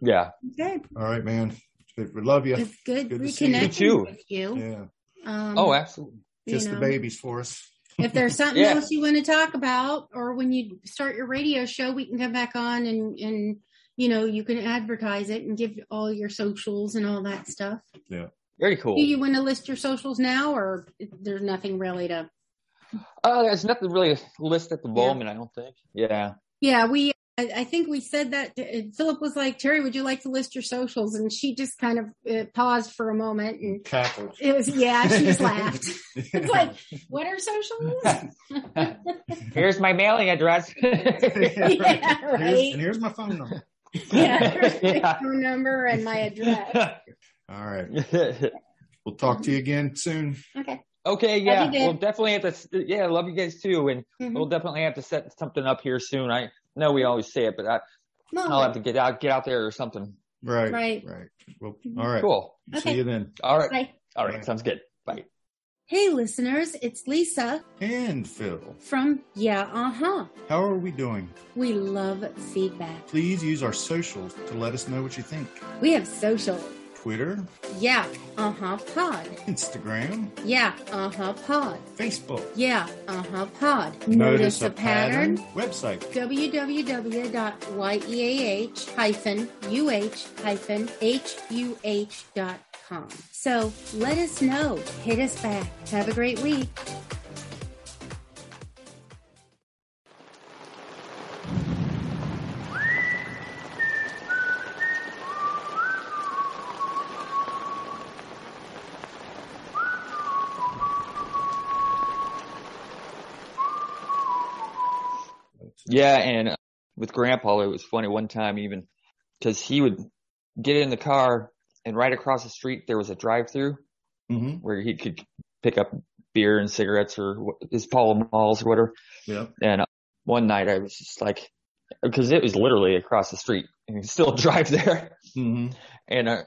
Yeah. Okay. All right, man. We love you. It's good, good reconnecting you. with you. Yeah. Um, oh, absolutely. Just know, the babies for us. If there's something *laughs* yeah. else you want to talk about, or when you start your radio show, we can come back on and and you know, you can advertise it and give all your socials and all that stuff. Yeah. Very cool. Do you want to list your socials now or there's nothing really to? Uh, there's nothing really to list at the moment, yeah. I don't think. Yeah. Yeah. We, I, think we said that Philip was like, Terry, would you like to list your socials? And she just kind of uh, paused for a moment and cackled. It was, yeah, she just laughed. *laughs* It's like, what are socials? *laughs* here's my mailing address. *laughs* yeah, right. Here's, and here's my phone number yeah, yeah. phone number and my address. All right. We'll talk to you again soon. Okay. Okay, yeah, we'll definitely have to. Yeah, love you guys too, and mm-hmm. we'll definitely have to set something up here soon. I know we always say it, but I, no. I'll have to get out, get out there or something. Right, right, right. Well, all right, cool. Okay. See you then. All right, Bye. all right, Bye. sounds good. Bye. Hey, listeners, it's Lisa. And Phil. From Yeah, uh huh. How are we doing? We love feedback. Please use our socials to let us know what you think. We have social. Twitter. Yeah, uh huh, pod. Instagram. Yeah, uh huh, pod. Facebook. Yeah, uh huh, pod. Notice, Notice a, pattern. pattern. Website. www.yeah-uh-huh-huh.com. So let us know. Hit us back. Have a great week. Yeah, and with Grandpa, it was funny one time even because he would get in the car and right across the street there was a drive-through mm-hmm. where he could pick up beer and cigarettes or his Pall Malls or whatever. Yeah. And uh, one night I was just like, because it was literally across the street and he still *laughs* drive there. Mm-hmm. And uh,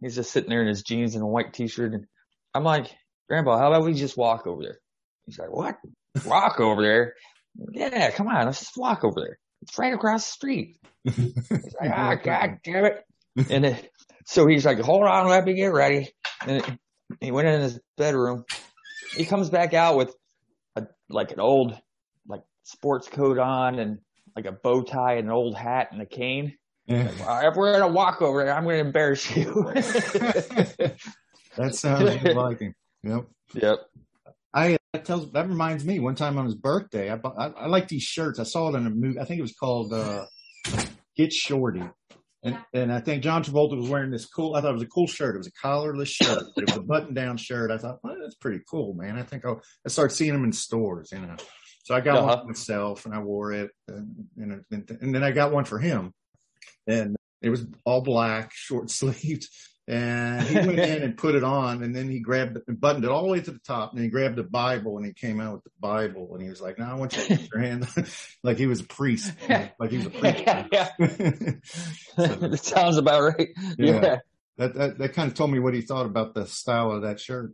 he's just sitting there in his jeans and a white t-shirt. And I'm like, Grandpa, how about we just walk over there? He's like, what? Walk over there? Yeah, come on, let's just walk over there. It's right across the street. He's like, oh, *laughs* God damn it. And then, so he's like, hold on, let me get ready. And he went in his bedroom. He comes back out with a, like an old, like sports coat on and like a bow tie and an old hat and a cane. Yeah. Like, well, if we're going to walk over there, I'm going to embarrass you. *laughs* that sounds like him. Yep. Yep. That tells that reminds me one time on his birthday. I, I, I like these shirts. I saw it in a movie. I think it was called uh, Get Shorty. And, and I think John Travolta was wearing this cool. I thought it was a cool shirt. It was a collarless shirt, but it was a button-down shirt. I thought, well, that's pretty cool, man. I think I'll I started seeing them in stores, you know. So I got uh-huh. one for myself, and I wore it, and, and, and then I got one for him, and it was all black, short *laughs* sleeved, and he went in and put it on, and then he grabbed and buttoned it all the way to the top, and he grabbed the Bible, and he came out with the Bible, and he was like, "Now I want you to put your hand," *laughs* like he was a priest, *laughs* like he was a priest. yeah, yeah. so, *laughs* that sounds about right. Yeah. yeah. That, that that kind of told me what he thought about the style of that shirt.